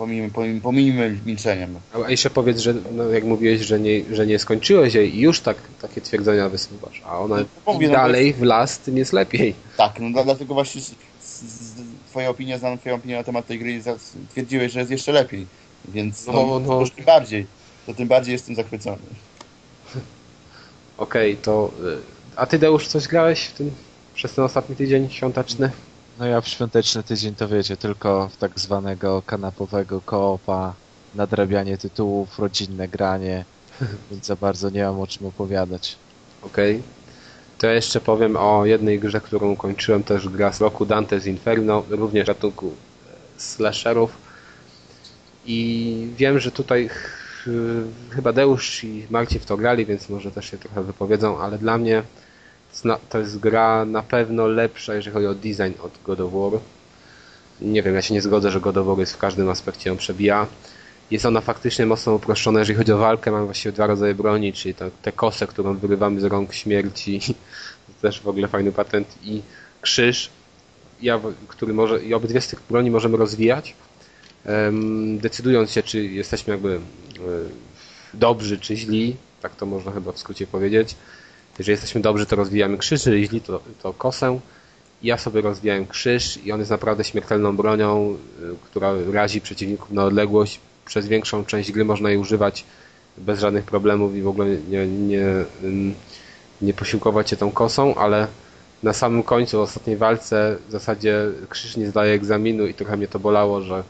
Pomijmy, pomijmy, pomijmy milczeniem. A jeszcze powiedz, że no, jak mówiłeś, że nie, że nie skończyłeś jej i już tak, takie twierdzenia wysuwasz, a ona no, mówię, no, dalej w las, tym jest lepiej. Tak, no dlatego właśnie z, z, twoja opinia, znam twoją opinię na temat tej gry twierdziłeś, że jest jeszcze lepiej, więc no, no, no. tym bardziej, to tym bardziej jestem zachwycony. Okej, okay, to y, a ty Deusz coś grałeś w tym, przez ten ostatni tydzień świąteczny? No ja w świąteczny tydzień to wiecie, tylko w tak zwanego kanapowego koopa, nadrabianie tytułów, rodzinne granie, więc za bardzo nie mam o czym opowiadać. Okej. Okay. To ja jeszcze powiem o jednej grze, którą kończyłem też gra z roku Dante's Inferno, również ratunku e, slasherów. I wiem, że tutaj chyba Deusz i Marcin w to grali, więc może też się trochę wypowiedzą, ale dla mnie to jest gra na pewno lepsza, jeżeli chodzi o design od God of War. Nie wiem, ja się nie zgodzę, że God of War jest w każdym aspekcie ją przebija. Jest ona faktycznie mocno uproszczona, jeżeli chodzi o walkę. Mamy właściwie dwa rodzaje broni, czyli tę kosę, którą wyrywamy z rąk śmierci. To też w ogóle fajny patent. I krzyż, ja, który może, i obydwie z tych broni możemy rozwijać, decydując się, czy jesteśmy jakby e, dobrzy, czy źli, tak to można chyba w skrócie powiedzieć. Jeżeli jesteśmy dobrzy, to rozwijamy krzyż, jeżeli źli, to, to kosę. Ja sobie rozwijałem krzyż i on jest naprawdę śmiertelną bronią, y, która razi przeciwników na odległość. Przez większą część gry można jej używać bez żadnych problemów i w ogóle nie, nie, nie posiłkować się tą kosą, ale na samym końcu, w ostatniej walce w zasadzie krzyż nie zdaje egzaminu i trochę mnie to bolało, że,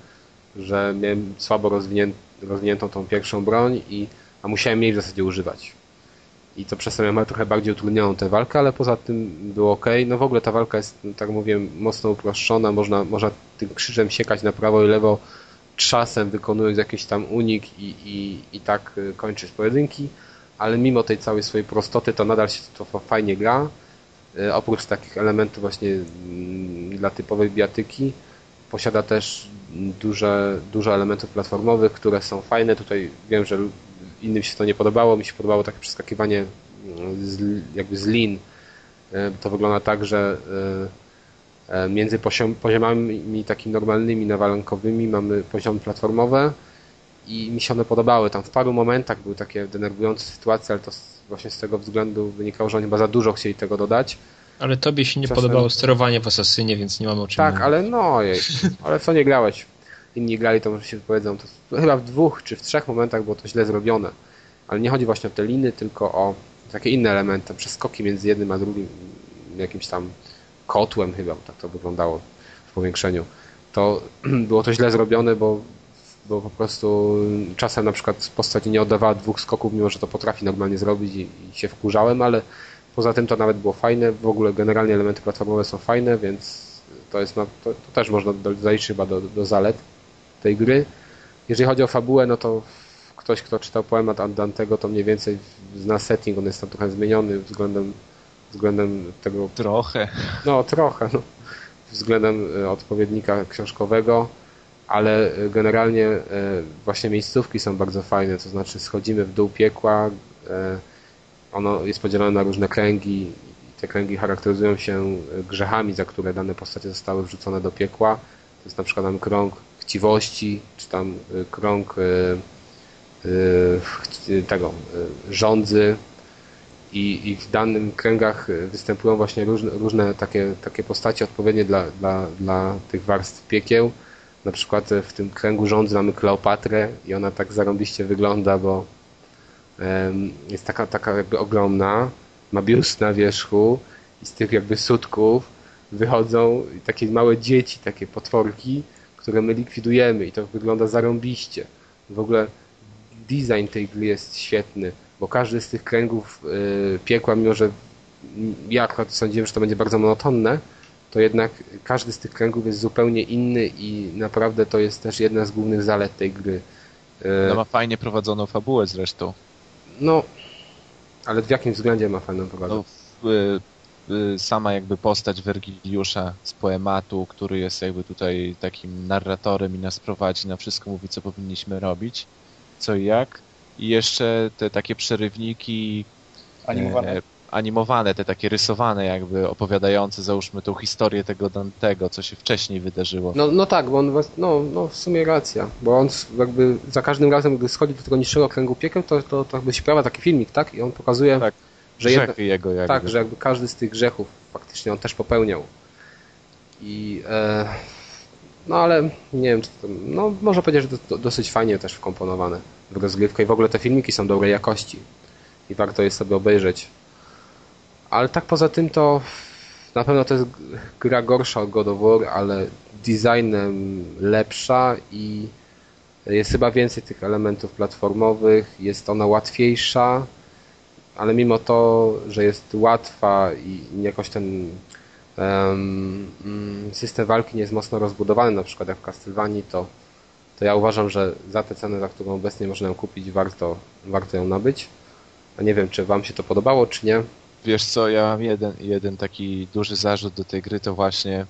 że miałem słabo rozwiniętą, rozwiniętą tą pierwszą broń, i, a musiałem jej w zasadzie używać i to przez miałem trochę bardziej utrudnioną tę walkę, ale poza tym było ok. No w ogóle ta walka jest, tak mówię, mocno uproszczona, można, można tym krzyżem siekać na prawo i lewo, czasem wykonując jakiś tam unik i, i, i tak y, kończyć pojedynki, ale mimo tej całej swojej prostoty to nadal się to fajnie gra. Y, oprócz takich elementów właśnie mm, dla typowej biatyki posiada też duże, dużo elementów platformowych, które są fajne. Tutaj wiem, że innym się to nie podobało. Mi się podobało takie przeskakiwanie mm, z, jakby z lin. E, to wygląda tak, że e, e, między poziomami takimi normalnymi, nawalankowymi mamy poziomy platformowe i mi się one podobały. Tam w paru momentach były takie denerwujące sytuacje, ale to właśnie z tego względu wynikało, że oni chyba za dużo chcieli tego dodać. Ale tobie się nie Czasem... podobało sterowanie w Asasynie, więc nie mamy o czym Tak, mówić. ale no, jej, ale co nie grałeś? Inni grali, to może się wypowiedzą. To chyba w dwóch czy w trzech momentach było to źle zrobione. Ale nie chodzi właśnie o te liny, tylko o takie inne elementy, przeskoki między jednym a drugim, jakimś tam kotłem chyba, tak to wyglądało w powiększeniu. To było to źle zrobione, bo, bo po prostu czasem na przykład postać nie oddawała dwóch skoków, mimo że to potrafi normalnie zrobić i, i się wkurzałem, ale poza tym to nawet było fajne. W ogóle generalnie elementy platformowe są fajne, więc to jest to, to też można zaliczyć chyba do, do zalet tej gry. Jeżeli chodzi o fabułę, no to ktoś, kto czytał poemat Dantego, to mniej więcej zna setting, on jest tam trochę zmieniony względem, względem tego... Trochę. No, trochę, no. Względem e, odpowiednika książkowego, ale e, generalnie e, właśnie miejscówki są bardzo fajne, to znaczy schodzimy w dół piekła, ono jest podzielone na różne kręgi i te kręgi charakteryzują się grzechami, za które dane postacie zostały wrzucone do piekła. To jest na przykład tam krąg chciwości, czy tam y, krąg y, y, tego rządzy i, i w danym kręgach występują właśnie różne, różne takie, takie postacie odpowiednie dla, dla, dla tych warstw piekieł. Na przykład w tym kręgu rządzy mamy Kleopatrę i ona tak zarąbiście wygląda, bo jest taka, taka jakby ogromna, ma biust na wierzchu i z tych jakby sutków wychodzą takie małe dzieci, takie potworki, które my likwidujemy i to wygląda zarąbiście. W ogóle design tej gry jest świetny, bo każdy z tych kręgów yy, piekła, mimo że ja akurat sądziłem, że to będzie bardzo monotonne, to jednak każdy z tych kręgów jest zupełnie inny i naprawdę to jest też jedna z głównych zalet tej gry. Yy, no ma fajnie prowadzoną fabułę zresztą. No, ale w jakim względzie ma fajną prowadzoną? No, w, Y, sama jakby postać Wergiliusza z poematu, który jest jakby tutaj takim narratorem i nas prowadzi na wszystko, mówi co powinniśmy robić, co i jak. I jeszcze te takie przerywniki animowane, e, animowane te takie rysowane jakby opowiadające załóżmy tą historię tego Dantego, co się wcześniej wydarzyło. No, no tak, bo on no, no w sumie racja, bo on jakby za każdym razem, gdy schodzi do tego niższego kręgu piekieł, to, to, to jakby się pojawia taki filmik, tak? I on pokazuje tak że grzechy jego jakby. Tak, że jakby każdy z tych grzechów faktycznie on też popełniał. I e, no ale nie wiem, czy to, no może powiedzieć, że to, to dosyć fajnie też wkomponowane w rozgrywkę i w ogóle te filmiki są dobrej jakości i warto je sobie obejrzeć. Ale tak poza tym to na pewno to jest gra gorsza od God of War, ale designem lepsza i jest chyba więcej tych elementów platformowych, jest ona łatwiejsza, ale mimo to, że jest łatwa i jakoś ten um, system walki nie jest mocno rozbudowany, na przykład jak w Castlevanii, to, to ja uważam, że za tę cenę, za którą obecnie można ją kupić, warto, warto ją nabyć. A nie wiem, czy wam się to podobało, czy nie. Wiesz co, ja mam jeden, jeden taki duży zarzut do tej gry, to właśnie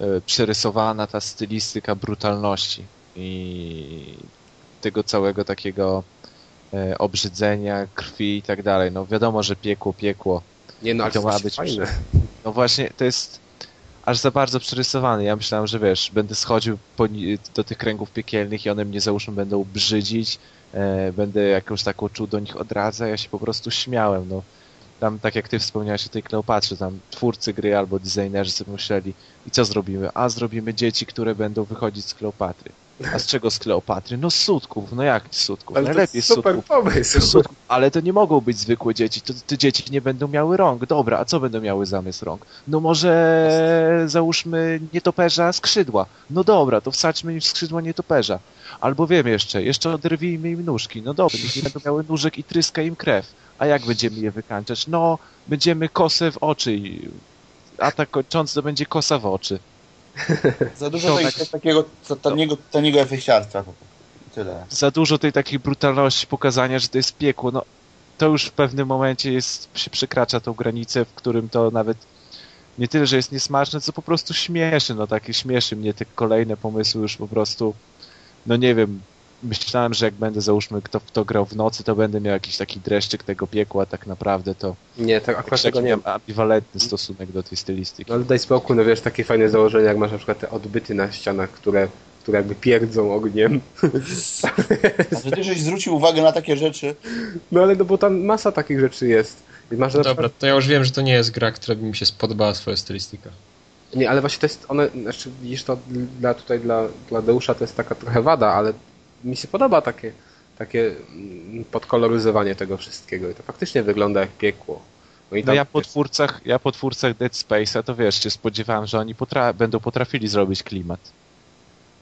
y, przerysowana ta stylistyka brutalności i tego całego takiego obrzydzenia, krwi i tak dalej. No wiadomo, że piekło, piekło. Nie no, ale to ma być fajne. No właśnie, to jest aż za bardzo przerysowane. Ja myślałem, że wiesz, będę schodził po, do tych kręgów piekielnych i one mnie załóżmy będą brzydzić, e, będę jakąś taką czuł do nich odradza, ja się po prostu śmiałem, no. Tam, tak jak ty wspomniałeś o tej Kleopatrze, tam twórcy gry albo designerzy sobie myśleli i co zrobimy? A zrobimy dzieci, które będą wychodzić z Kleopatry. A z czego z Kleopatry? No z sutków, no jak z sutków? Ale to Najlepiej z super sutków. pomysł. Sutków. Ale to nie mogą być zwykłe dzieci, to te dzieci nie będą miały rąk. Dobra, a co będą miały zamiast rąk? No może załóżmy nietoperza skrzydła. No dobra, to wsadźmy im w skrzydła nietoperza. Albo wiem jeszcze, jeszcze oderwijmy im nóżki. No dobra, nie będą miały nóżek i tryska im krew. A jak będziemy je wykańczać? No, będziemy kosę w oczy i atak kończący to będzie kosa w oczy. Za dużo tej, tak- takiego taniego, taniego efekciarstwa. Tyle. za dużo tej takiej brutalności pokazania, że to jest piekło. No, to już w pewnym momencie jest, się przekracza tą granicę, w którym to nawet nie tyle, że jest niesmaczne, co po prostu śmieszy. No takie śmieszy mnie te kolejne pomysły już po prostu, no nie wiem, myślałem, że jak będę, załóżmy, kto w to grał w nocy, to będę miał jakiś taki dreszczyk tego piekła, tak naprawdę to Nie, tak akurat tego nie ambiwalentny stosunek do tej stylistyki. No ale daj spokój, no wiesz, takie fajne założenie, jak masz na przykład te odbyty na ścianach, które, które jakby pierdzą ogniem. A że ty żeś zwrócił uwagę na takie rzeczy, No ale no bo tam masa takich rzeczy jest. Masz na Dobra, przykład, to ja już wiem, że to nie jest gra, która by mi się spodobała swoja stylistyka. nie, ale właśnie to jest, one, znaczy widzisz to dla tutaj dla, dla Deusza to jest taka trochę wada, ale mi się podoba takie, takie mm, podkoloryzowanie tego wszystkiego i to faktycznie wygląda jak piekło. No i No ja po twórcach, ja po twórcach Dead Space'a to wiesz, się spodziewałem, że oni potra- będą potrafili zrobić klimat.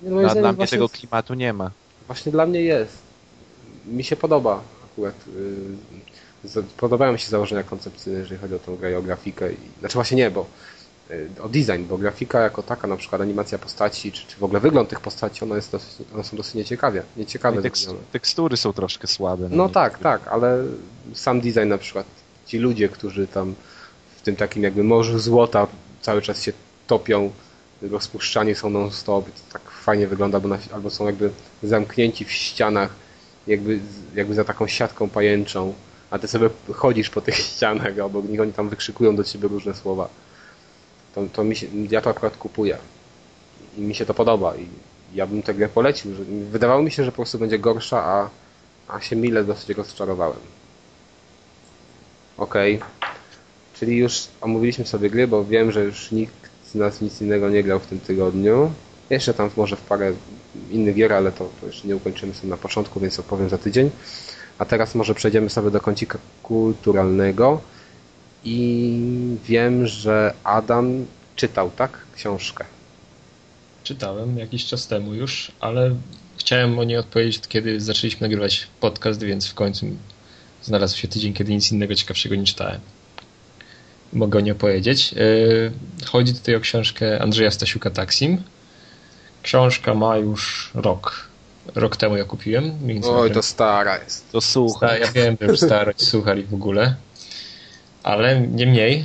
nie, moim Dla, mnie tego klimatu nie ma. Właśnie dla mnie jest. Mi się podoba akurat. Z- podobają mi się założenia koncepcyjne, jeżeli chodzi o tą grę i o grafikę. I, znaczy właśnie nie, bo o design, bo grafika jako taka, na przykład animacja postaci, czy, czy w ogóle wygląd tych postaci, one, jest dosyć, one są dosyć nieciekawie, nieciekawe. No tekst- tekstury są troszkę słabe. No nie? tak, tak, ale sam design na przykład, ci ludzie, którzy tam w tym takim jakby morzu złota cały czas się topią, rozpuszczani są non-stop, to tak fajnie wygląda, bo na, albo są jakby zamknięci w ścianach, jakby, jakby za taką siatką pajęczą, a ty sobie chodzisz po tych ścianach, albo nich oni tam wykrzykują do ciebie różne słowa. To, to mi się, ja to akurat kupuję. I mi się to podoba i ja bym tę grę polecił. Wydawało mi się, że po prostu będzie gorsza, a, a się mile dosyć rozczarowałem. Okej. Czyli już omówiliśmy sobie gry, bo wiem, że już nikt z nas nic innego nie grał w tym tygodniu. Jeszcze tam może w parę innych gier, ale to, to jeszcze nie ukończymy sobie na początku, więc opowiem za tydzień. A teraz może przejdziemy sobie do kącika kulturalnego. I wiem, że Adam czytał, tak? Książkę. Czytałem jakiś czas temu już, ale chciałem o niej odpowiedzieć, kiedy zaczęliśmy nagrywać podcast, więc w końcu znalazł się tydzień, kiedy nic innego ciekawszego nie czytałem. Mogę o niej opowiedzieć. Yy, Chodzi tutaj o książkę Andrzeja Stasiuka Taksim. Książka ma już rok. Rok temu ją kupiłem. Oj, to stara jest. To słuchaj. Sta- Ja wiem, że już starość słuchali w ogóle. Ale niemniej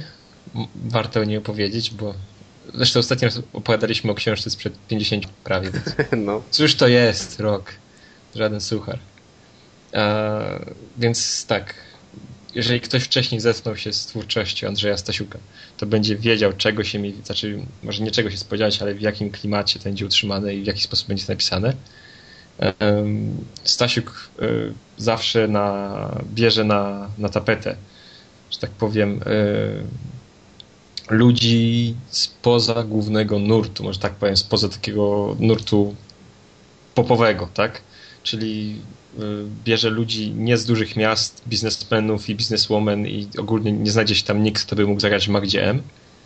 m- warto o niej opowiedzieć, bo zresztą ostatnio raz opowiadaliśmy o książce sprzed 50 prawie. Więc No. cóż to jest rok? Żaden suchar. Więc tak, jeżeli ktoś wcześniej zetknął się z twórczością Andrzeja Stasiuka, to będzie wiedział, czego się mi, znaczy może nie czego się spodziewać, ale w jakim klimacie to będzie utrzymane i w jaki sposób będzie to napisane. Stasiuk e, zawsze na, bierze na, na tapetę, że tak powiem, e, ludzi spoza głównego nurtu, może tak powiem, spoza takiego nurtu popowego, tak? Czyli y, bierze ludzi nie z dużych miast, biznesmenów i bizneswomen i ogólnie nie znajdzie się tam nikt, kto by mógł zagrać w Magdzie M.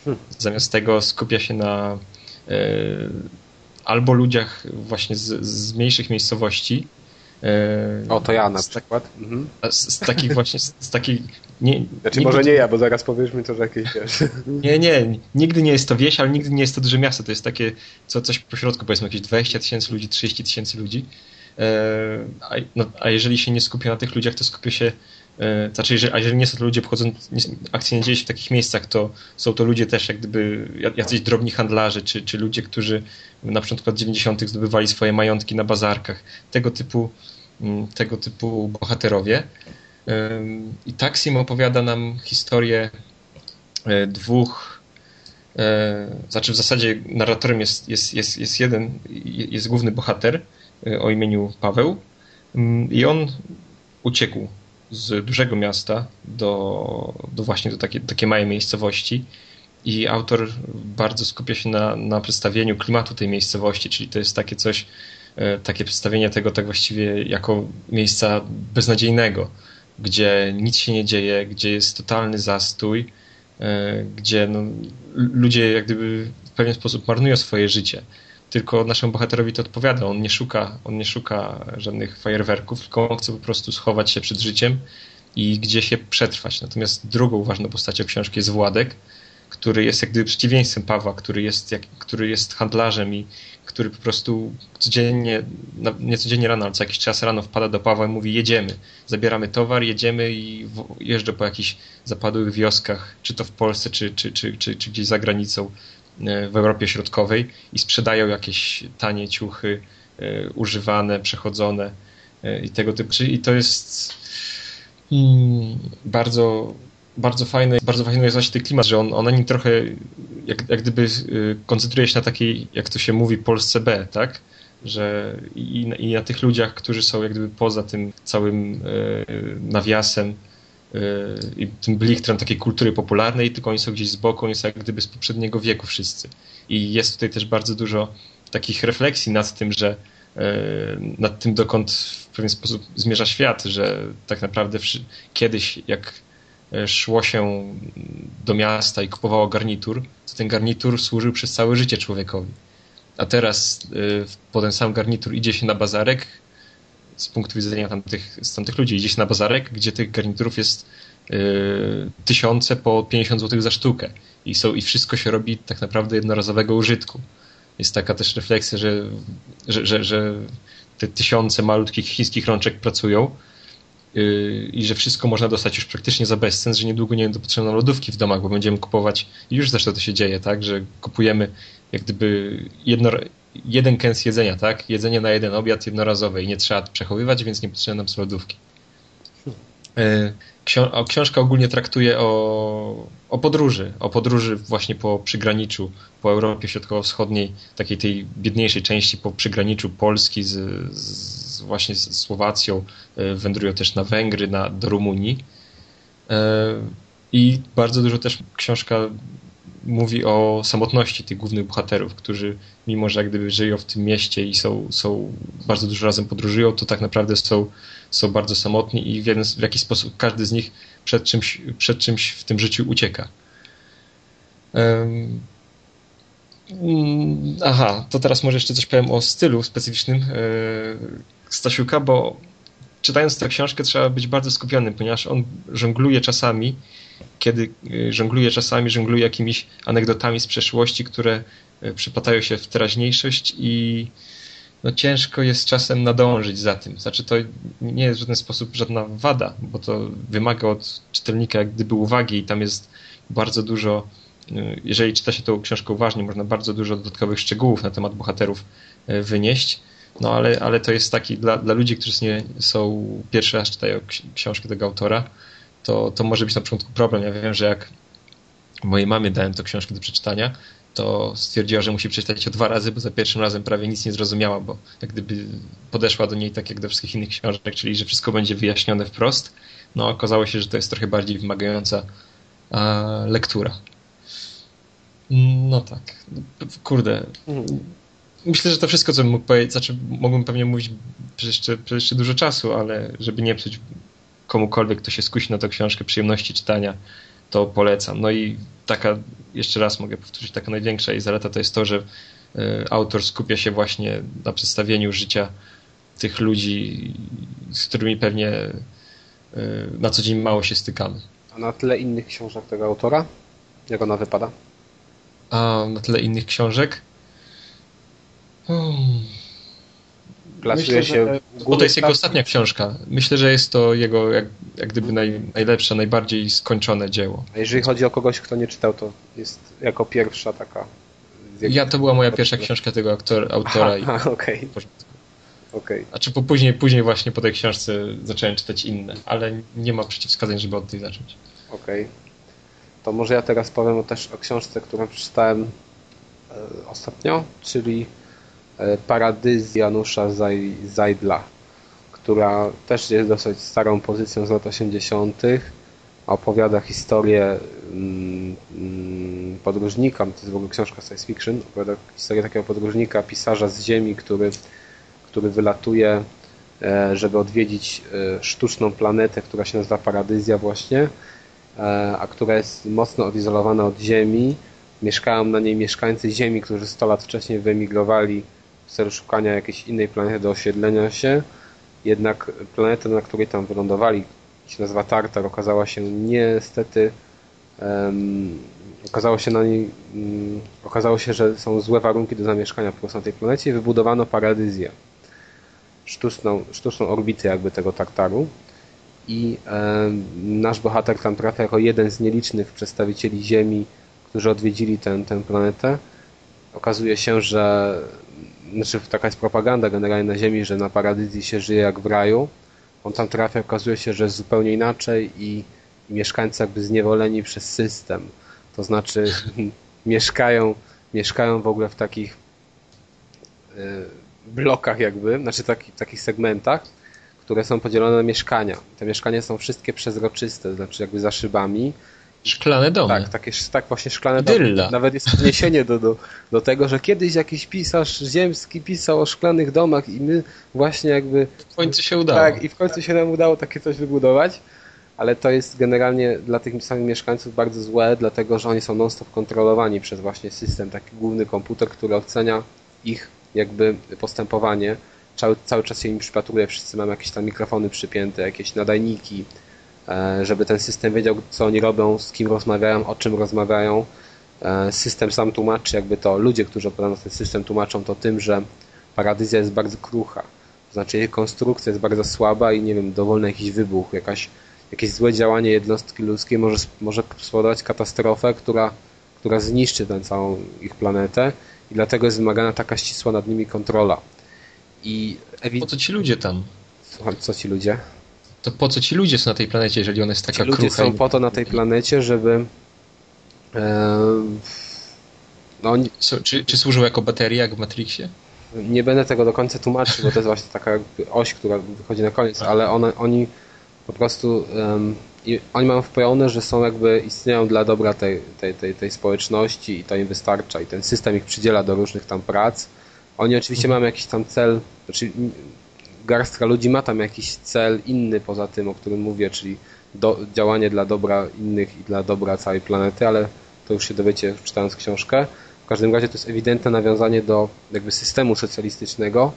Hmm. Zamiast tego skupia się na y, albo ludziach właśnie z, z mniejszych miejscowości. Y, O, to ja na z, tak- przykład. Mhm. z, z takich właśnie, z, z takich nie, Znaczy nigdy- może nie ja, bo zaraz powiesz mi to, że jakieś wiesz. nie, nie, nigdy nie jest to wieś, ale nigdy nie jest to duże miasto. To jest takie co, coś po środku, powiedzmy jakieś 20 tysięcy ludzi, 30 tysięcy ludzi. E, a, no, a jeżeli się nie skupia na tych ludziach, to skupia się. E, znaczy, jeżeli, a jeżeli nie są to ludzie pochodzący, nie, akcja nie dzieje się w takich miejscach, to są to ludzie też jak gdyby jacyś drobni handlarze, czy, czy ludzie, którzy na początku lat 90. zdobywali swoje majątki na bazarkach. Tego typu, tego typu bohaterowie. I Taksim opowiada nam historię e, dwóch E, znaczy w zasadzie narratorem jest, jest, jest, jest jeden, jest główny bohater e, o imieniu Paweł mm, i on uciekł z dużego miasta do, do właśnie do takiej, takiej małej miejscowości i autor bardzo skupia się na, na przedstawieniu klimatu tej miejscowości, czyli to jest takie coś, takie przedstawienie tego tak właściwie jako miejsca beznadziejnego, gdzie nic się nie dzieje, gdzie jest totalny zastój, e, gdzie no, ludzie jak gdyby w pewien sposób marnują swoje życie. Tylko naszemu bohaterowi to odpowiada. On nie szuka, on nie szuka żadnych fajerwerków, tylko on chce po prostu schować się przed życiem i gdzie się przetrwać. Natomiast drugą ważną postacią książki jest Władek, który jest jak gdyby przeciwieństwem Pawła, który jest, jak, który jest handlarzem i który po prostu codziennie, nie codziennie rano, ale co jakiś czas rano wpada do Pawła i mówi jedziemy, zabieramy towar, jedziemy i jeżdżę po jakichś zapadłych wioskach, czy to w Polsce, czy, czy, czy, czy, czy gdzieś za granicą e, w Europie Środkowej i sprzedają jakieś tanie ciuchy e, używane, przechodzone e, i tego typu. I to jest mm, bardzo bardzo fajny, bardzo fajny jest właśnie ten klimat, że on, on na nim trochę jak, jak gdyby y, koncentruje się na takiej, jak to się mówi, Polsce B, tak? Że i, i na tych ludziach, którzy są jak gdyby poza tym całym y, nawiasem y, i tym blichtrem takiej kultury popularnej, tylko oni są gdzieś z boku, oni są jak gdyby z poprzedniego wieku wszyscy. I jest tutaj też bardzo dużo takich refleksji nad tym, że nad tym, dokąd w pewien sposób zmierza świat, że tak naprawdę kiedyś, jak szło się do miasta i kupowało garnitur, to ten garnitur służył przez całe życie człowiekowi. A teraz e, po ten sam garnitur idzie się na bazarek, z punktu widzenia tamtych, z tamtych ludzi, idzie się na bazarek, gdzie tych garniturów jest y, tysiące po 50 zł za sztukę. I, są, I wszystko się robi tak naprawdę jednorazowego użytku. Jest taka też refleksja, że, że, że, że te tysiące malutkich chińskich rączek pracują, i że wszystko można dostać już praktycznie za bezcen, że niedługo nie będą potrzebne lodówki w domach, bo będziemy kupować, i już zresztą to się dzieje, tak, że kupujemy jak gdyby jedno, jeden kęs jedzenia, tak, jedzenie na jeden obiad jednorazowe i nie trzeba przechowywać, więc nie potrzebne nam są lodówki. E, książka ogólnie traktuje o, o podróży, o podróży właśnie po przygraniczu, po Europie Środkowo-Wschodniej, takiej tej biedniejszej części po przygraniczu Polski z, z właśnie z Słowacją, e, wędrują też na Węgry, na, do Rumunii. E, I bardzo dużo też książka mówi o samotności tych głównych bohaterów, którzy mimo, że jak gdyby żyją w tym mieście i są, są bardzo dużo razem podróżują, to tak naprawdę są, są bardzo samotni i w, jeden, w jakiś sposób każdy z nich przed czymś, przed czymś w tym życiu ucieka. Um, aha, to teraz może jeszcze coś powiem o stylu specyficznym e, Stasiuka, bo czytając tę książkę trzeba być bardzo skupionym, ponieważ on żongluje czasami, kiedy y, żongluje czasami, żongluje jakimiś anegdotami z przeszłości, które y, przypadają się w teraźniejszość i no ciężko jest czasem nadążyć za tym. Znaczy to nie jest w żaden sposób żadna wada, bo to wymaga od czytelnika jak gdyby uwagi i tam jest bardzo dużo, y, jeżeli czyta się tą książkę uważnie, można bardzo dużo dodatkowych szczegółów na temat bohaterów wynieść. No ale, ale to jest taki dla, dla ludzi, którzy nie są pierwszy raz czytają książkę tego autora, to, to może być na początku problem. Ja wiem, że jak mojej mamie dałem tę książkę do przeczytania, to stwierdziła, że musi przeczytać ją dwa razy, bo za pierwszym razem prawie nic nie zrozumiała, bo jak gdyby podeszła do niej tak jak do wszystkich innych książek, czyli że wszystko będzie wyjaśnione wprost. No okazało się, że to jest trochę bardziej wymagająca a, lektura. No tak. Kurde. Myślę, że to wszystko, co bym mógł powiedzieć, znaczy mógłbym pewnie mówić przez jeszcze, przez jeszcze dużo czasu, ale żeby nie psuć komukolwiek, kto się skusi na tę książkę przyjemności czytania, to polecam. No i taka, jeszcze raz mogę powtórzyć, taka największa jej zaleta to jest to, że y, autor skupia się właśnie na przedstawieniu życia tych ludzi, z którymi pewnie y, na co dzień mało się stykamy. A na tle innych książek tego autora? Jak ona wypada? A na tle innych książek? Hmm. Myślę, się. Bo to jest jego ostatnia książka. Myślę, że jest to jego jak, jak gdyby naj, najlepsze, najbardziej skończone dzieło. A jeżeli chodzi o kogoś, kto nie czytał, to jest jako pierwsza taka. Ja to była moja pierwsza książka tego autor, autora. Aha, okej. Okay. Okay. A czy po później, później właśnie po tej książce zacząłem czytać inne, ale nie ma przeciwwskazań, żeby od tej zacząć. Okej. to może ja teraz powiem też o książce, którą przeczytałem e, ostatnio, czyli Paradyz Janusza Zajdla, która też jest dosyć starą pozycją z lat 80. Opowiada historię mm, podróżnika, to jest w ogóle książka science fiction, opowiada historię takiego podróżnika, pisarza z Ziemi, który, który wylatuje, e, żeby odwiedzić sztuczną planetę, która się nazywa Paradyzja właśnie E, a która jest mocno odizolowana od Ziemi. Mieszkają na niej mieszkańcy Ziemi, którzy 100 lat wcześniej wyemigrowali celu szukania jakiejś innej planety do osiedlenia się. Jednak planeta, na której tam wylądowali, się nazywa Tartar, okazała się niestety um, okazało się na niej um, okazało się, że są złe warunki do zamieszkania po prostu na tej planecie i wybudowano paradyzję. Sztuczną, sztuczną orbitę jakby tego Tartaru i e, nasz bohater tam trafia jako jeden z nielicznych przedstawicieli Ziemi, którzy odwiedzili tę planetę. Okazuje się, że znaczy taka jest propaganda generalnie na Ziemi, że na Paradyzji się żyje jak w raju. On tam trafia, okazuje się, że jest zupełnie inaczej i, mieszkańcy jakby zniewoleni przez system. To znaczy mieszkają, mieszkają w ogóle w takich y, blokach jakby, znaczy taki, takich segmentach, które są podzielone na mieszkania. Te mieszkania są wszystkie przezroczyste, znaczy jakby za szybami. Szklane domy. Tak, takie, tak właśnie szklane domy. Nawet jest odniesienie do, do, do tego, że kiedyś jakiś pisarz ziemski pisał o szklanych domach i my właśnie jakby... W końcu się udało. Tak, i w końcu się nam udało takie coś wybudować, ale to jest generalnie dla tych samych mieszkańców bardzo złe, dlatego że oni są non-stop kontrolowani przez właśnie system, taki główny komputer, który ocenia ich jakby postępowanie cały, cały czas się im przypatruje, wszyscy mamy jakieś tam mikrofony przypięte, jakieś nadajniki, żeby ten system wiedział, co oni robią, z kim rozmawiają, o czym rozmawiają. E, system sam tłumaczy, jakby to ludzie, którzy opowiadają ten system, tłumaczą to tym, że paradyzja jest bardzo krucha. To znaczy jej konstrukcja jest bardzo słaba i nie wiem, dowolny jakiś wybuch, jakaś, jakieś złe działanie jednostki ludzkiej może, może spowodować katastrofę, która, która zniszczy tę całą ich planetę i dlatego jest wymagana taka ścisła nad nimi kontrola. I Po co ci ludzie tam? Słucham, co ci ludzie? To po co ci ludzie są na tej planecie, jeżeli ona jest taka ci ludzie są i... po to na tej planecie, żeby e, no, oni... czy, czy służą jako baterie, jak w Matrixie? Nie będę tego do końca tłumaczył, bo to jest właśnie taka oś, która wychodzi na koniec, ale one, oni po prostu um, oni mają wpojone, że są jakby istnieją dla dobra tej, tej, tej, tej społeczności i to im wystarcza i ten system ich przydziela do różnych tam prac oni oczywiście mhm. mają jakiś tam cel, znaczy garstka ludzi ma tam jakiś cel inny poza tym, o którym mówię, czyli do, działanie dla dobra innych i dla dobra całej planety, ale to już się dowiecie czytając książkę. W każdym razie to jest ewidentne nawiązanie do jakby systemu socjalistycznego.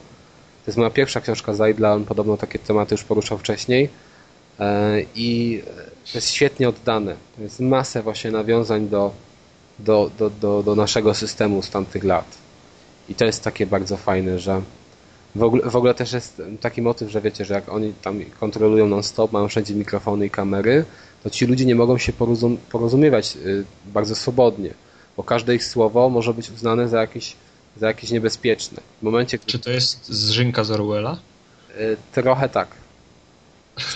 To jest moja pierwsza książka Zajdla, on podobno takie tematy już poruszał wcześniej e, i to jest świetnie oddane. To jest masę właśnie nawiązań do, do, do, do, do naszego systemu z tamtych lat. I to jest takie bardzo fajne, że w ogóle, w ogóle też jest taki motyw, że wiecie, że jak oni tam kontrolują non-stop, mają wszędzie mikrofony i kamery, to ci ludzie nie mogą się porozum porozumiewać y, bardzo swobodnie, bo każde ich słowo może być uznane za jakieś, za jakieś niebezpieczne. W momencie, Czy to jest zrzynka z Orwella? Y, trochę tak.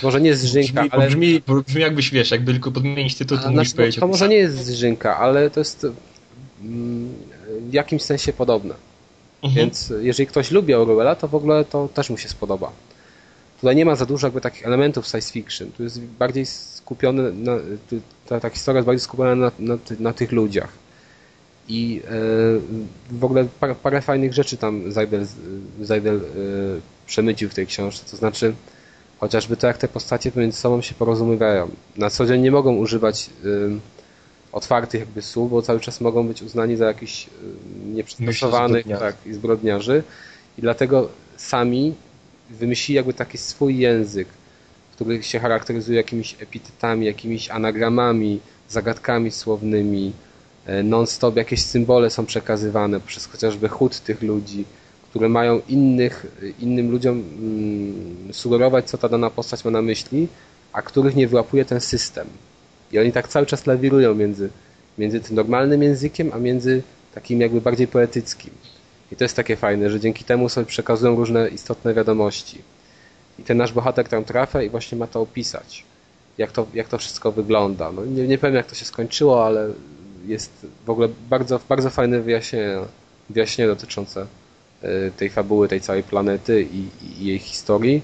Może nie zrzynka, brzmi, ale... Brzmi, brzmi jakbyś, wiesz, jakby tylko podmienić tytuł, to mówisz powiedzieć... To może nie jest zrzynka, ale to jest mm, w jakimś sensie podobne. Mhm. Więc jeżeli ktoś lubi Orwella, to w ogóle to też mu się spodoba. Tutaj nie ma za dużo jakby takich elementów science fiction. Tu jest bardziej skupiony, na, ta, ta historia jest bardziej skupiona na, na, na tych ludziach. I e, w ogóle parę, parę, fajnych rzeczy tam Zajdel, Zajdel e, przemycił w tej książce. To znaczy, chociażby to, jak te postacie pomiędzy sobą się porozumiewają. Na co dzień nie mogą używać e, otwartych jakby słów, bo cały czas mogą być uznani za jakichś y, nieprzystosowanych tak, i zbrodniarzy i dlatego sami wymyślili jakby taki swój język, który się charakteryzuje jakimiś epitetami, jakimiś anagramami, zagadkami słownymi, e, non-stop jakieś symbole są przekazywane przez chociażby chód tych ludzi, które mają innych, innym ludziom mm, sugerować, co ta dana postać ma na myśli, a których nie wyłapuje ten system. I oni tak cały czas lawirują między, między tym normalnym językiem, a między takim jakby bardziej poetyckim. I to jest takie fajne, że dzięki temu sobie przekazują różne istotne wiadomości. I ten nasz bohater tam trafia i właśnie ma to opisać. jak to, jak to wszystko wygląda. No, nie, nie powiem jak to się skończyło, ale jest w ogóle bardzo, bardzo fajne wyjaśnienie, wyjaśnienie dotyczące y, tej fabuły, tej całej planety i, i jej historii.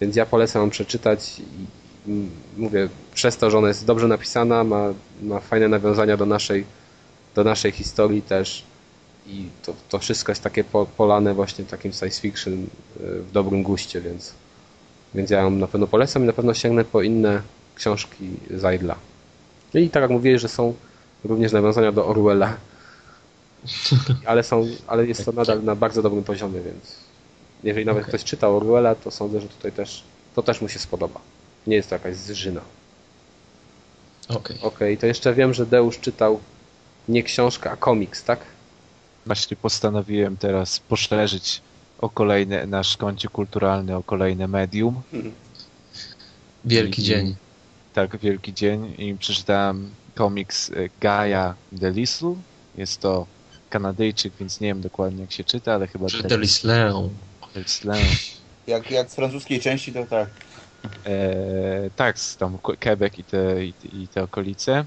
Więc ja polecam przeczytać i, i mówię, przez to, że ona jest dobrze napisana, ma, ma fajne nawiązania do naszej, do naszej historii też i to, to wszystko jest takie po, polane właśnie takim science fiction y, w dobrym guście, więc, więc ja ją na pewno polecam i na pewno sięgnę po inne książki Zajdla. I tak jak mówiłeś, że są również nawiązania do Orwella, ale, są, ale jest to nadal na bardzo dobrym poziomie, więc jeżeli nawet Okay. ktoś czytał Orwella, to sądzę, że tutaj też to też mu się spodoba. Nie jest to jakaś zżyna. Okej. Okej, to jeszcze wiem, że Deusz czytał nie książkę, a komiks, tak? Właśnie postanowiłem teraz poszerzyć o kolejne, nasz kącie kulturalny o kolejne medium. Wielki I- dzień. Tak, wielki dzień i przeczytałem komiks Gaia Delislu. Jest to Kanadyjczyk, więc nie wiem dokładnie jak się czyta, ale chyba Czy Delisleum. Delisle. Jak, jak z francuskiej części, to tak. E, tak, tam Quebec i te, i, i te okolice.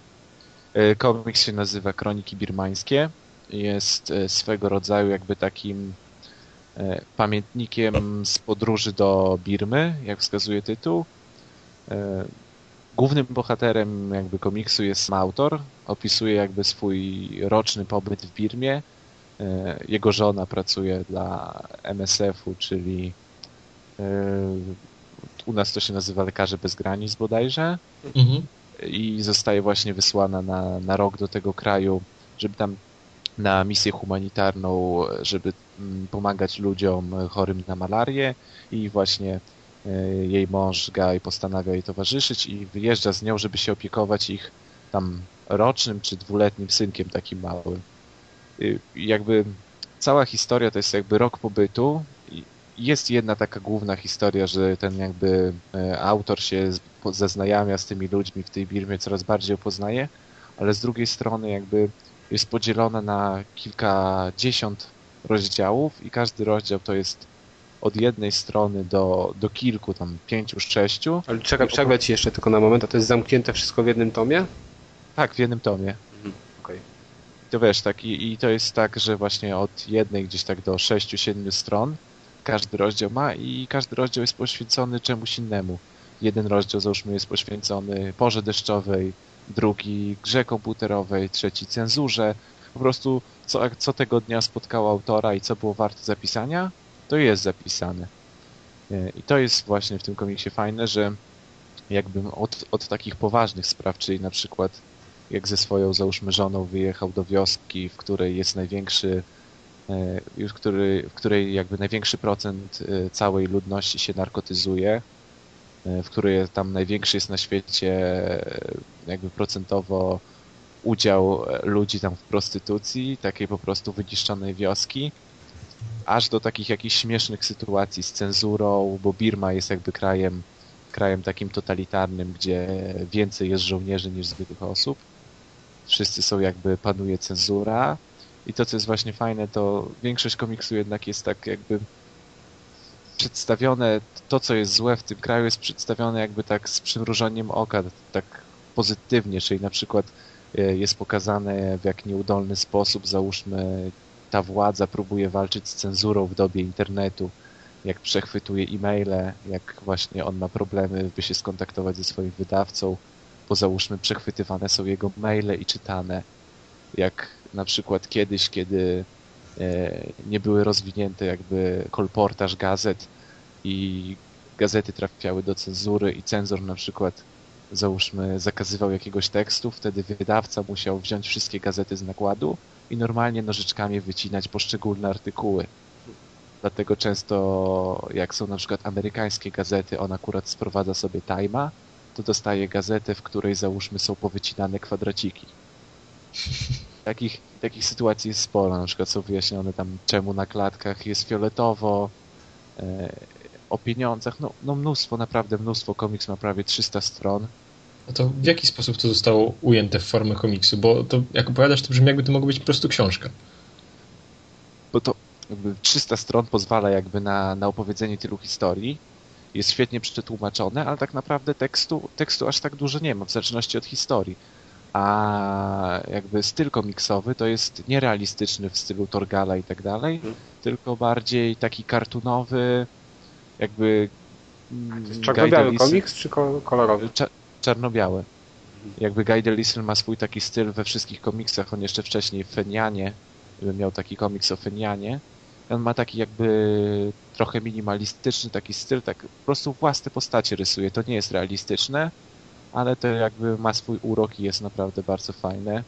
E, komiks się nazywa Kroniki Birmańskie. Jest e, swego rodzaju jakby takim e, pamiętnikiem z podróży do Birmy, jak wskazuje tytuł. E, Głównym bohaterem jakby komiksu jest autor. Opisuje jakby swój roczny pobyt w Birmie. E, Jego żona pracuje dla MSF-u, czyli u nas to się nazywa Lekarze Bez Granic bodajże Mhm. i zostaje właśnie wysłana na, na rok do tego kraju, żeby tam na misję humanitarną, żeby mm, pomagać ludziom chorym na malarię i właśnie e, jej mąż Guy postanawia jej towarzyszyć i wyjeżdża z nią, żeby się opiekować ich tam rocznym czy dwuletnim synkiem takim małym. Y, Jakby cała historia to jest jakby rok pobytu jest jedna taka główna historia, że ten jakby e, autor się zaznajamia z tymi ludźmi w tej Birmie, coraz bardziej ją poznaje, ale z drugiej strony jakby jest podzielona na kilkadziesiąt rozdziałów i każdy rozdział to jest od jednej strony do, do kilku, tam pięciu, sześciu. Ale czekaj, przerwę ci jeszcze tylko na moment, a to jest zamknięte wszystko w jednym tomie? Tak, w jednym tomie. Okej. To wiesz, tak, i, i to jest tak, że właśnie od jednej gdzieś tak do sześciu, siedmiu stron każdy rozdział ma i każdy rozdział jest poświęcony czemuś innemu. Jeden rozdział załóżmy jest poświęcony porze deszczowej, drugi grze komputerowej, trzeci cenzurze. Po prostu co, co tego dnia spotkało autora i co było warte zapisania, to jest zapisane. E, I to jest właśnie w tym komiksie fajne, że jakbym od, od takich poważnych spraw, czyli na przykład jak ze swoją, załóżmy, żoną wyjechał do wioski, w której jest największy, już który, w której jakby największy procent e, całej ludności się narkotyzuje, e, w której tam największy jest na świecie e, jakby procentowo udział e, ludzi tam w prostytucji, takiej po prostu wyniszczonej wioski, aż do takich jakichś śmiesznych sytuacji z cenzurą, bo Birma jest jakby krajem, krajem takim totalitarnym, gdzie więcej jest żołnierzy niż zwykłych osób. Wszyscy są jakby, panuje cenzura. I to, co jest właśnie fajne, to większość komiksu jednak jest tak jakby przedstawione, to co jest złe w tym kraju jest przedstawione jakby tak z przymrużeniem oka, tak pozytywnie, czyli na przykład e, jest pokazane w jak nieudolny sposób, załóżmy ta władza próbuje walczyć z cenzurą w dobie internetu, jak przechwytuje e-maile, jak właśnie on ma problemy, by się skontaktować ze swoim wydawcą, bo załóżmy przechwytywane są jego maile i czytane, jak na przykład kiedyś, kiedy e, nie były rozwinięte jakby kolportaż gazet i gazety trafiały do cenzury i cenzor na przykład załóżmy zakazywał jakiegoś tekstu, wtedy wydawca musiał wziąć wszystkie gazety z nakładu i normalnie nożyczkami wycinać poszczególne artykuły. Dlatego często jak są na przykład amerykańskie gazety, on akurat sprowadza sobie Time'a, to dostaje gazetę, w której załóżmy są powycinane kwadraciki. Takich, takich sytuacji jest sporo. Na przykład są wyjaśnione tam, czemu na klatkach jest fioletowo, e, o pieniądzach. No, no mnóstwo, naprawdę mnóstwo. Komiks ma prawie 300 stron. No to w jaki sposób to zostało ujęte w formę komiksu? Bo to, jak opowiadasz, to brzmi jakby to mogło być po prostu książka. bo to jakby 300 stron pozwala jakby na, na opowiedzenie tylu historii jest świetnie przetłumaczone, ale tak naprawdę tekstu, tekstu aż tak dużo nie ma, w zależności od historii. A jakby styl komiksowy to jest nierealistyczny w stylu Torgala i tak dalej, Mhm. tylko bardziej taki kartunowy, jakby mm, czarno-biały komiks czy ko- kolorowy? Cza- czarno-białe. Jakby Guy Delisle ma swój taki styl we wszystkich komiksach, on jeszcze wcześniej w Fenianie miał taki komiks o Fenianie. On ma taki jakby trochę minimalistyczny taki styl, tak po prostu własne postacie rysuje. To nie jest realistyczne, ale to jakby ma swój urok i jest naprawdę bardzo fajne.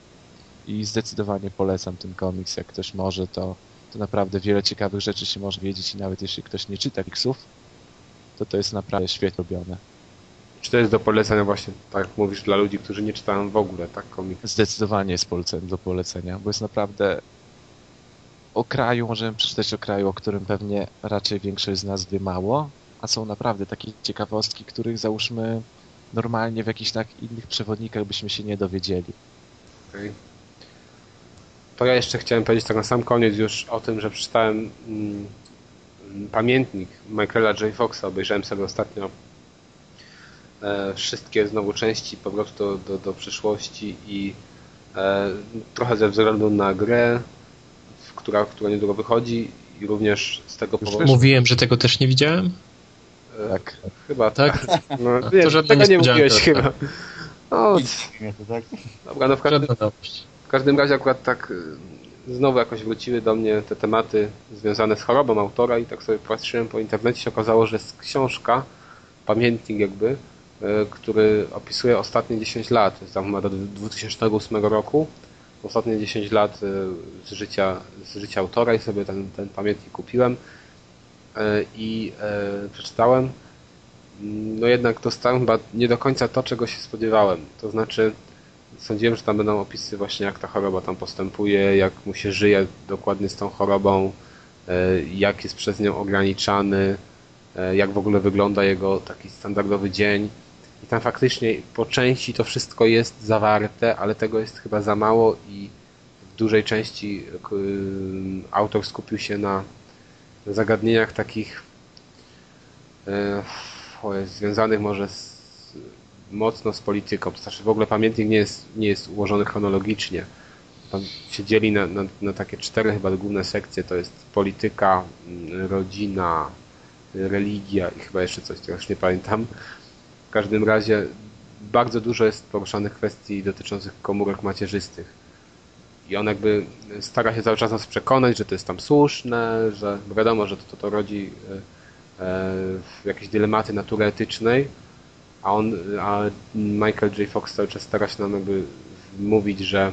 I zdecydowanie polecam ten komiks, jak ktoś może, to, to naprawdę wiele ciekawych rzeczy się może wiedzieć i nawet jeśli ktoś nie czyta komiksów, to to jest naprawdę świetnie robione. Czy to jest do polecenia właśnie, tak mówisz, dla ludzi, którzy nie czytają w ogóle, tak, komik? Zdecydowanie jest polecen, do polecenia, bo jest naprawdę o kraju, możemy przeczytać o kraju, o którym pewnie raczej większość z nas wie mało, a są naprawdę takie ciekawostki, których załóżmy normalnie w jakichś tak innych przewodnikach byśmy się nie dowiedzieli. Okej. To ja jeszcze chciałem powiedzieć tak na sam koniec już o tym, że przeczytałem mm, pamiętnik Michaela J. Foxa, obejrzałem sobie ostatnio e, wszystkie znowu części powrotu do, do, do przyszłości i e, trochę ze względu na grę, w- która, która niedługo wychodzi i również z tego powodu... Mówiłem, że tego też nie widziałem. Tak. Chyba tak. Tak? No, to nie, żadna tego nie mówiłeś tak. chyba. No, to, tak? dobra, no w każdym. W każdym razie akurat tak y, znowu jakoś wróciły do mnie te tematy związane z chorobą autora i tak sobie patrzyłem po internecie się okazało, że jest książka, pamiętnik jakby, y, który opisuje ostatnie 10 lat, tam ma do 2008 roku, ostatnie 10 lat y, z życia, z życia autora i sobie ten, ten pamiętnik kupiłem i y, przeczytałem. No jednak dostałem chyba nie do końca to, czego się spodziewałem. To znaczy, sądziłem, że tam będą opisy właśnie jak ta choroba tam postępuje, jak mu się żyje dokładnie z tą chorobą, e, jak jest przez nią ograniczany, e, jak w ogóle wygląda jego taki standardowy dzień. I tam faktycznie po części to wszystko jest zawarte, ale tego jest chyba za mało i w dużej części autor skupił się na zagadnieniach takich e, związanych może z, mocno z polityką. To znaczy w ogóle pamiętnik nie jest, nie jest ułożony chronologicznie. Tam się dzieli na, na, na takie cztery chyba główne sekcje. To jest polityka, mm, rodzina, religia i chyba jeszcze coś, tego już nie pamiętam. W każdym razie bardzo dużo jest poruszanych kwestii dotyczących komórek macierzystych. I on jakby stara się cały czas nas przekonać, że to jest tam słuszne, że bo wiadomo, że to, to, to rodzi e, e, jakieś dylematy natury etycznej, a on, a Michael J. Fox cały czas stara się nam jakby mówić, że,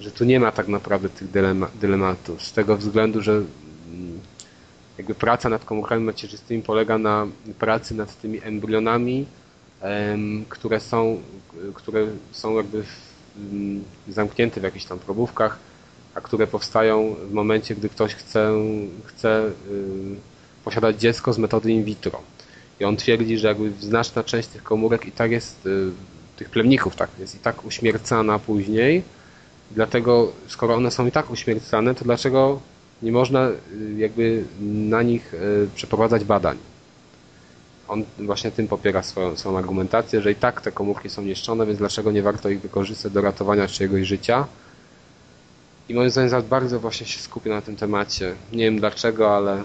że tu nie ma tak naprawdę tych dylema, dylematów. Z tego względu, że mm, jakby praca nad komórkami macierzystymi polega na pracy nad tymi embrionami, em, które są, które są jakby w, mm, zamknięte w jakichś tam probówkach, a które powstają w momencie, gdy ktoś chce, chce y, posiadać dziecko z metody in vitro. I on twierdzi, że jakby znaczna część tych komórek i tak jest, y, tych plemników tak, jest i tak uśmiercana później. Dlatego, skoro one są i tak uśmiercane, to dlaczego nie można y, jakby na nich przeprowadzać badań? On właśnie tym popiera swoją, swoją argumentację, że i tak te komórki są niszczone, więc dlaczego nie warto ich wykorzystać do ratowania czyjegoś życia? I moim zdaniem za bardzo właśnie się skupia na tym temacie. Nie wiem dlaczego, ale y,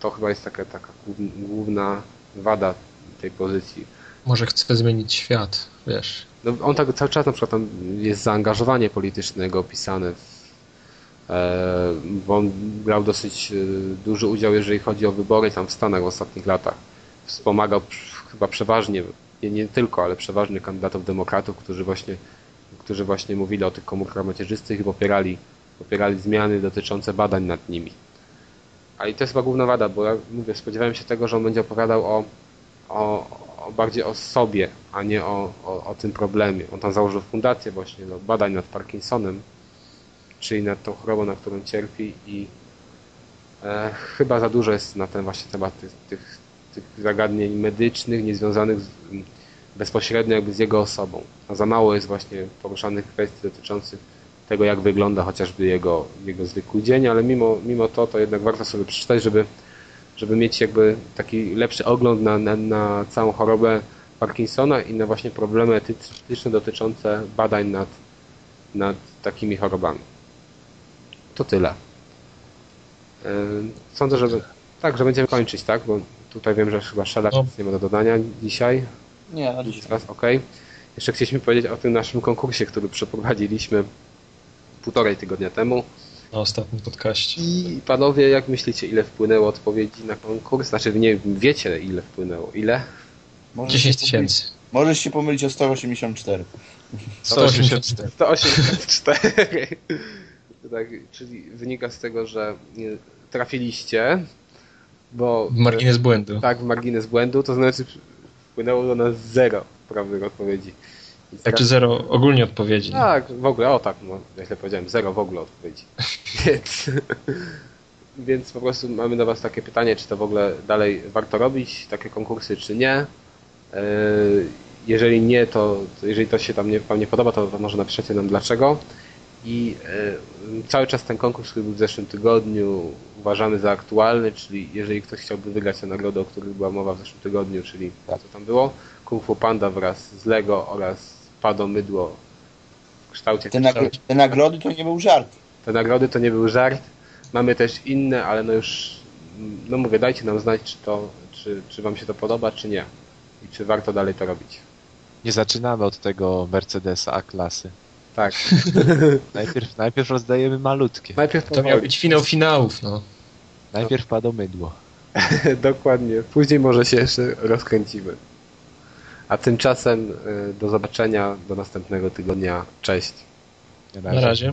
to chyba jest taka, taka głów- główna wada tej pozycji. Może chce zmienić świat, wiesz. No, on tak cały czas na przykład tam jest zaangażowanie polityczne jego opisane, w, e, bo on brał dosyć e, duży udział, jeżeli chodzi o wybory tam w Stanach w ostatnich latach. Wspomagał chyba przeważnie, nie, nie tylko, ale przeważnie kandydatów demokratów, którzy właśnie, którzy właśnie mówili o tych komórkach macierzystych i popierali, popierali zmiany dotyczące badań nad nimi. Ale i to jest chyba główna wada, bo ja mówię, spodziewałem się tego, że on będzie opowiadał o, o, o bardziej o sobie, a nie o, o, o tym problemie. On tam założył fundację właśnie do badań nad Parkinsonem, czyli nad tą chorobą, na którą cierpi i e, chyba za dużo jest na ten właśnie temat tych, tych, tych zagadnień medycznych, niezwiązanych z, bezpośrednio jakby z jego osobą. A za mało jest właśnie poruszanych kwestii dotyczących tego, jak wygląda chociażby jego, jego zwykły dzień, ale mimo, mimo to, to jednak warto sobie przeczytać, żeby, żeby mieć jakby taki lepszy ogląd na, na, na całą chorobę Parkinsona i na właśnie problemy etyczne dotyczące badań nad, nad takimi chorobami. To tyle. Sądzę, że tak, że będziemy kończyć, tak? Bo tutaj wiem, że chyba Szelak No. nie ma do dodania dzisiaj. Nie, na dzisiaj. Teraz ok. Jeszcze chcieliśmy powiedzieć o tym naszym konkursie, który przeprowadziliśmy półtorej tygodnia temu. Na ostatnim podcaście. I panowie, jak myślicie, ile wpłynęło odpowiedzi na konkurs? Znaczy, nie wiecie, ile wpłynęło. Ile? Możesz 10 się tysięcy. Możesz się pomylić o 184. 184. 184. tak, czyli wynika z tego, że trafiliście, bo... W margines błędu. Tak, w margines błędu, to znaczy wpłynęło do nas zero prawnych odpowiedzi. Tak czy zero ogólnie odpowiedzi. Tak, w ogóle, o tak, no, ja źle powiedziałem, zero w ogóle odpowiedzi. Więc, więc po prostu mamy do Was takie pytanie, czy to w ogóle dalej warto robić, takie konkursy, czy nie. Yy, Jeżeli nie, to, to jeżeli to się tam nie, Wam nie podoba, to, może napiszecie nam dlaczego. I yy, cały czas ten konkurs, który był w zeszłym tygodniu, uważamy za aktualny, czyli jeżeli ktoś chciałby wygrać tę nagrodę, o której była mowa w zeszłym tygodniu, czyli co tam było, Kung Fu Panda wraz z Lego oraz Pado Mydło w kształcie Te, nagro te nagrody to nie był żart. te nagrody to nie był żart. Mamy też inne, ale no już, no mówię, dajcie nam znać, czy to, czy, czy wam się to podoba, czy nie. I czy warto dalej to robić. Nie zaczynamy od tego Mercedesa A-klasy. Tak. Najpierw, najpierw rozdajemy malutkie. Najpierw To miał być finał finałów, no. Najpierw padomydło. Dokładnie. Później może się jeszcze rozkręcimy. A tymczasem y, do zobaczenia do następnego tygodnia. Cześć. Na Na razie. razie.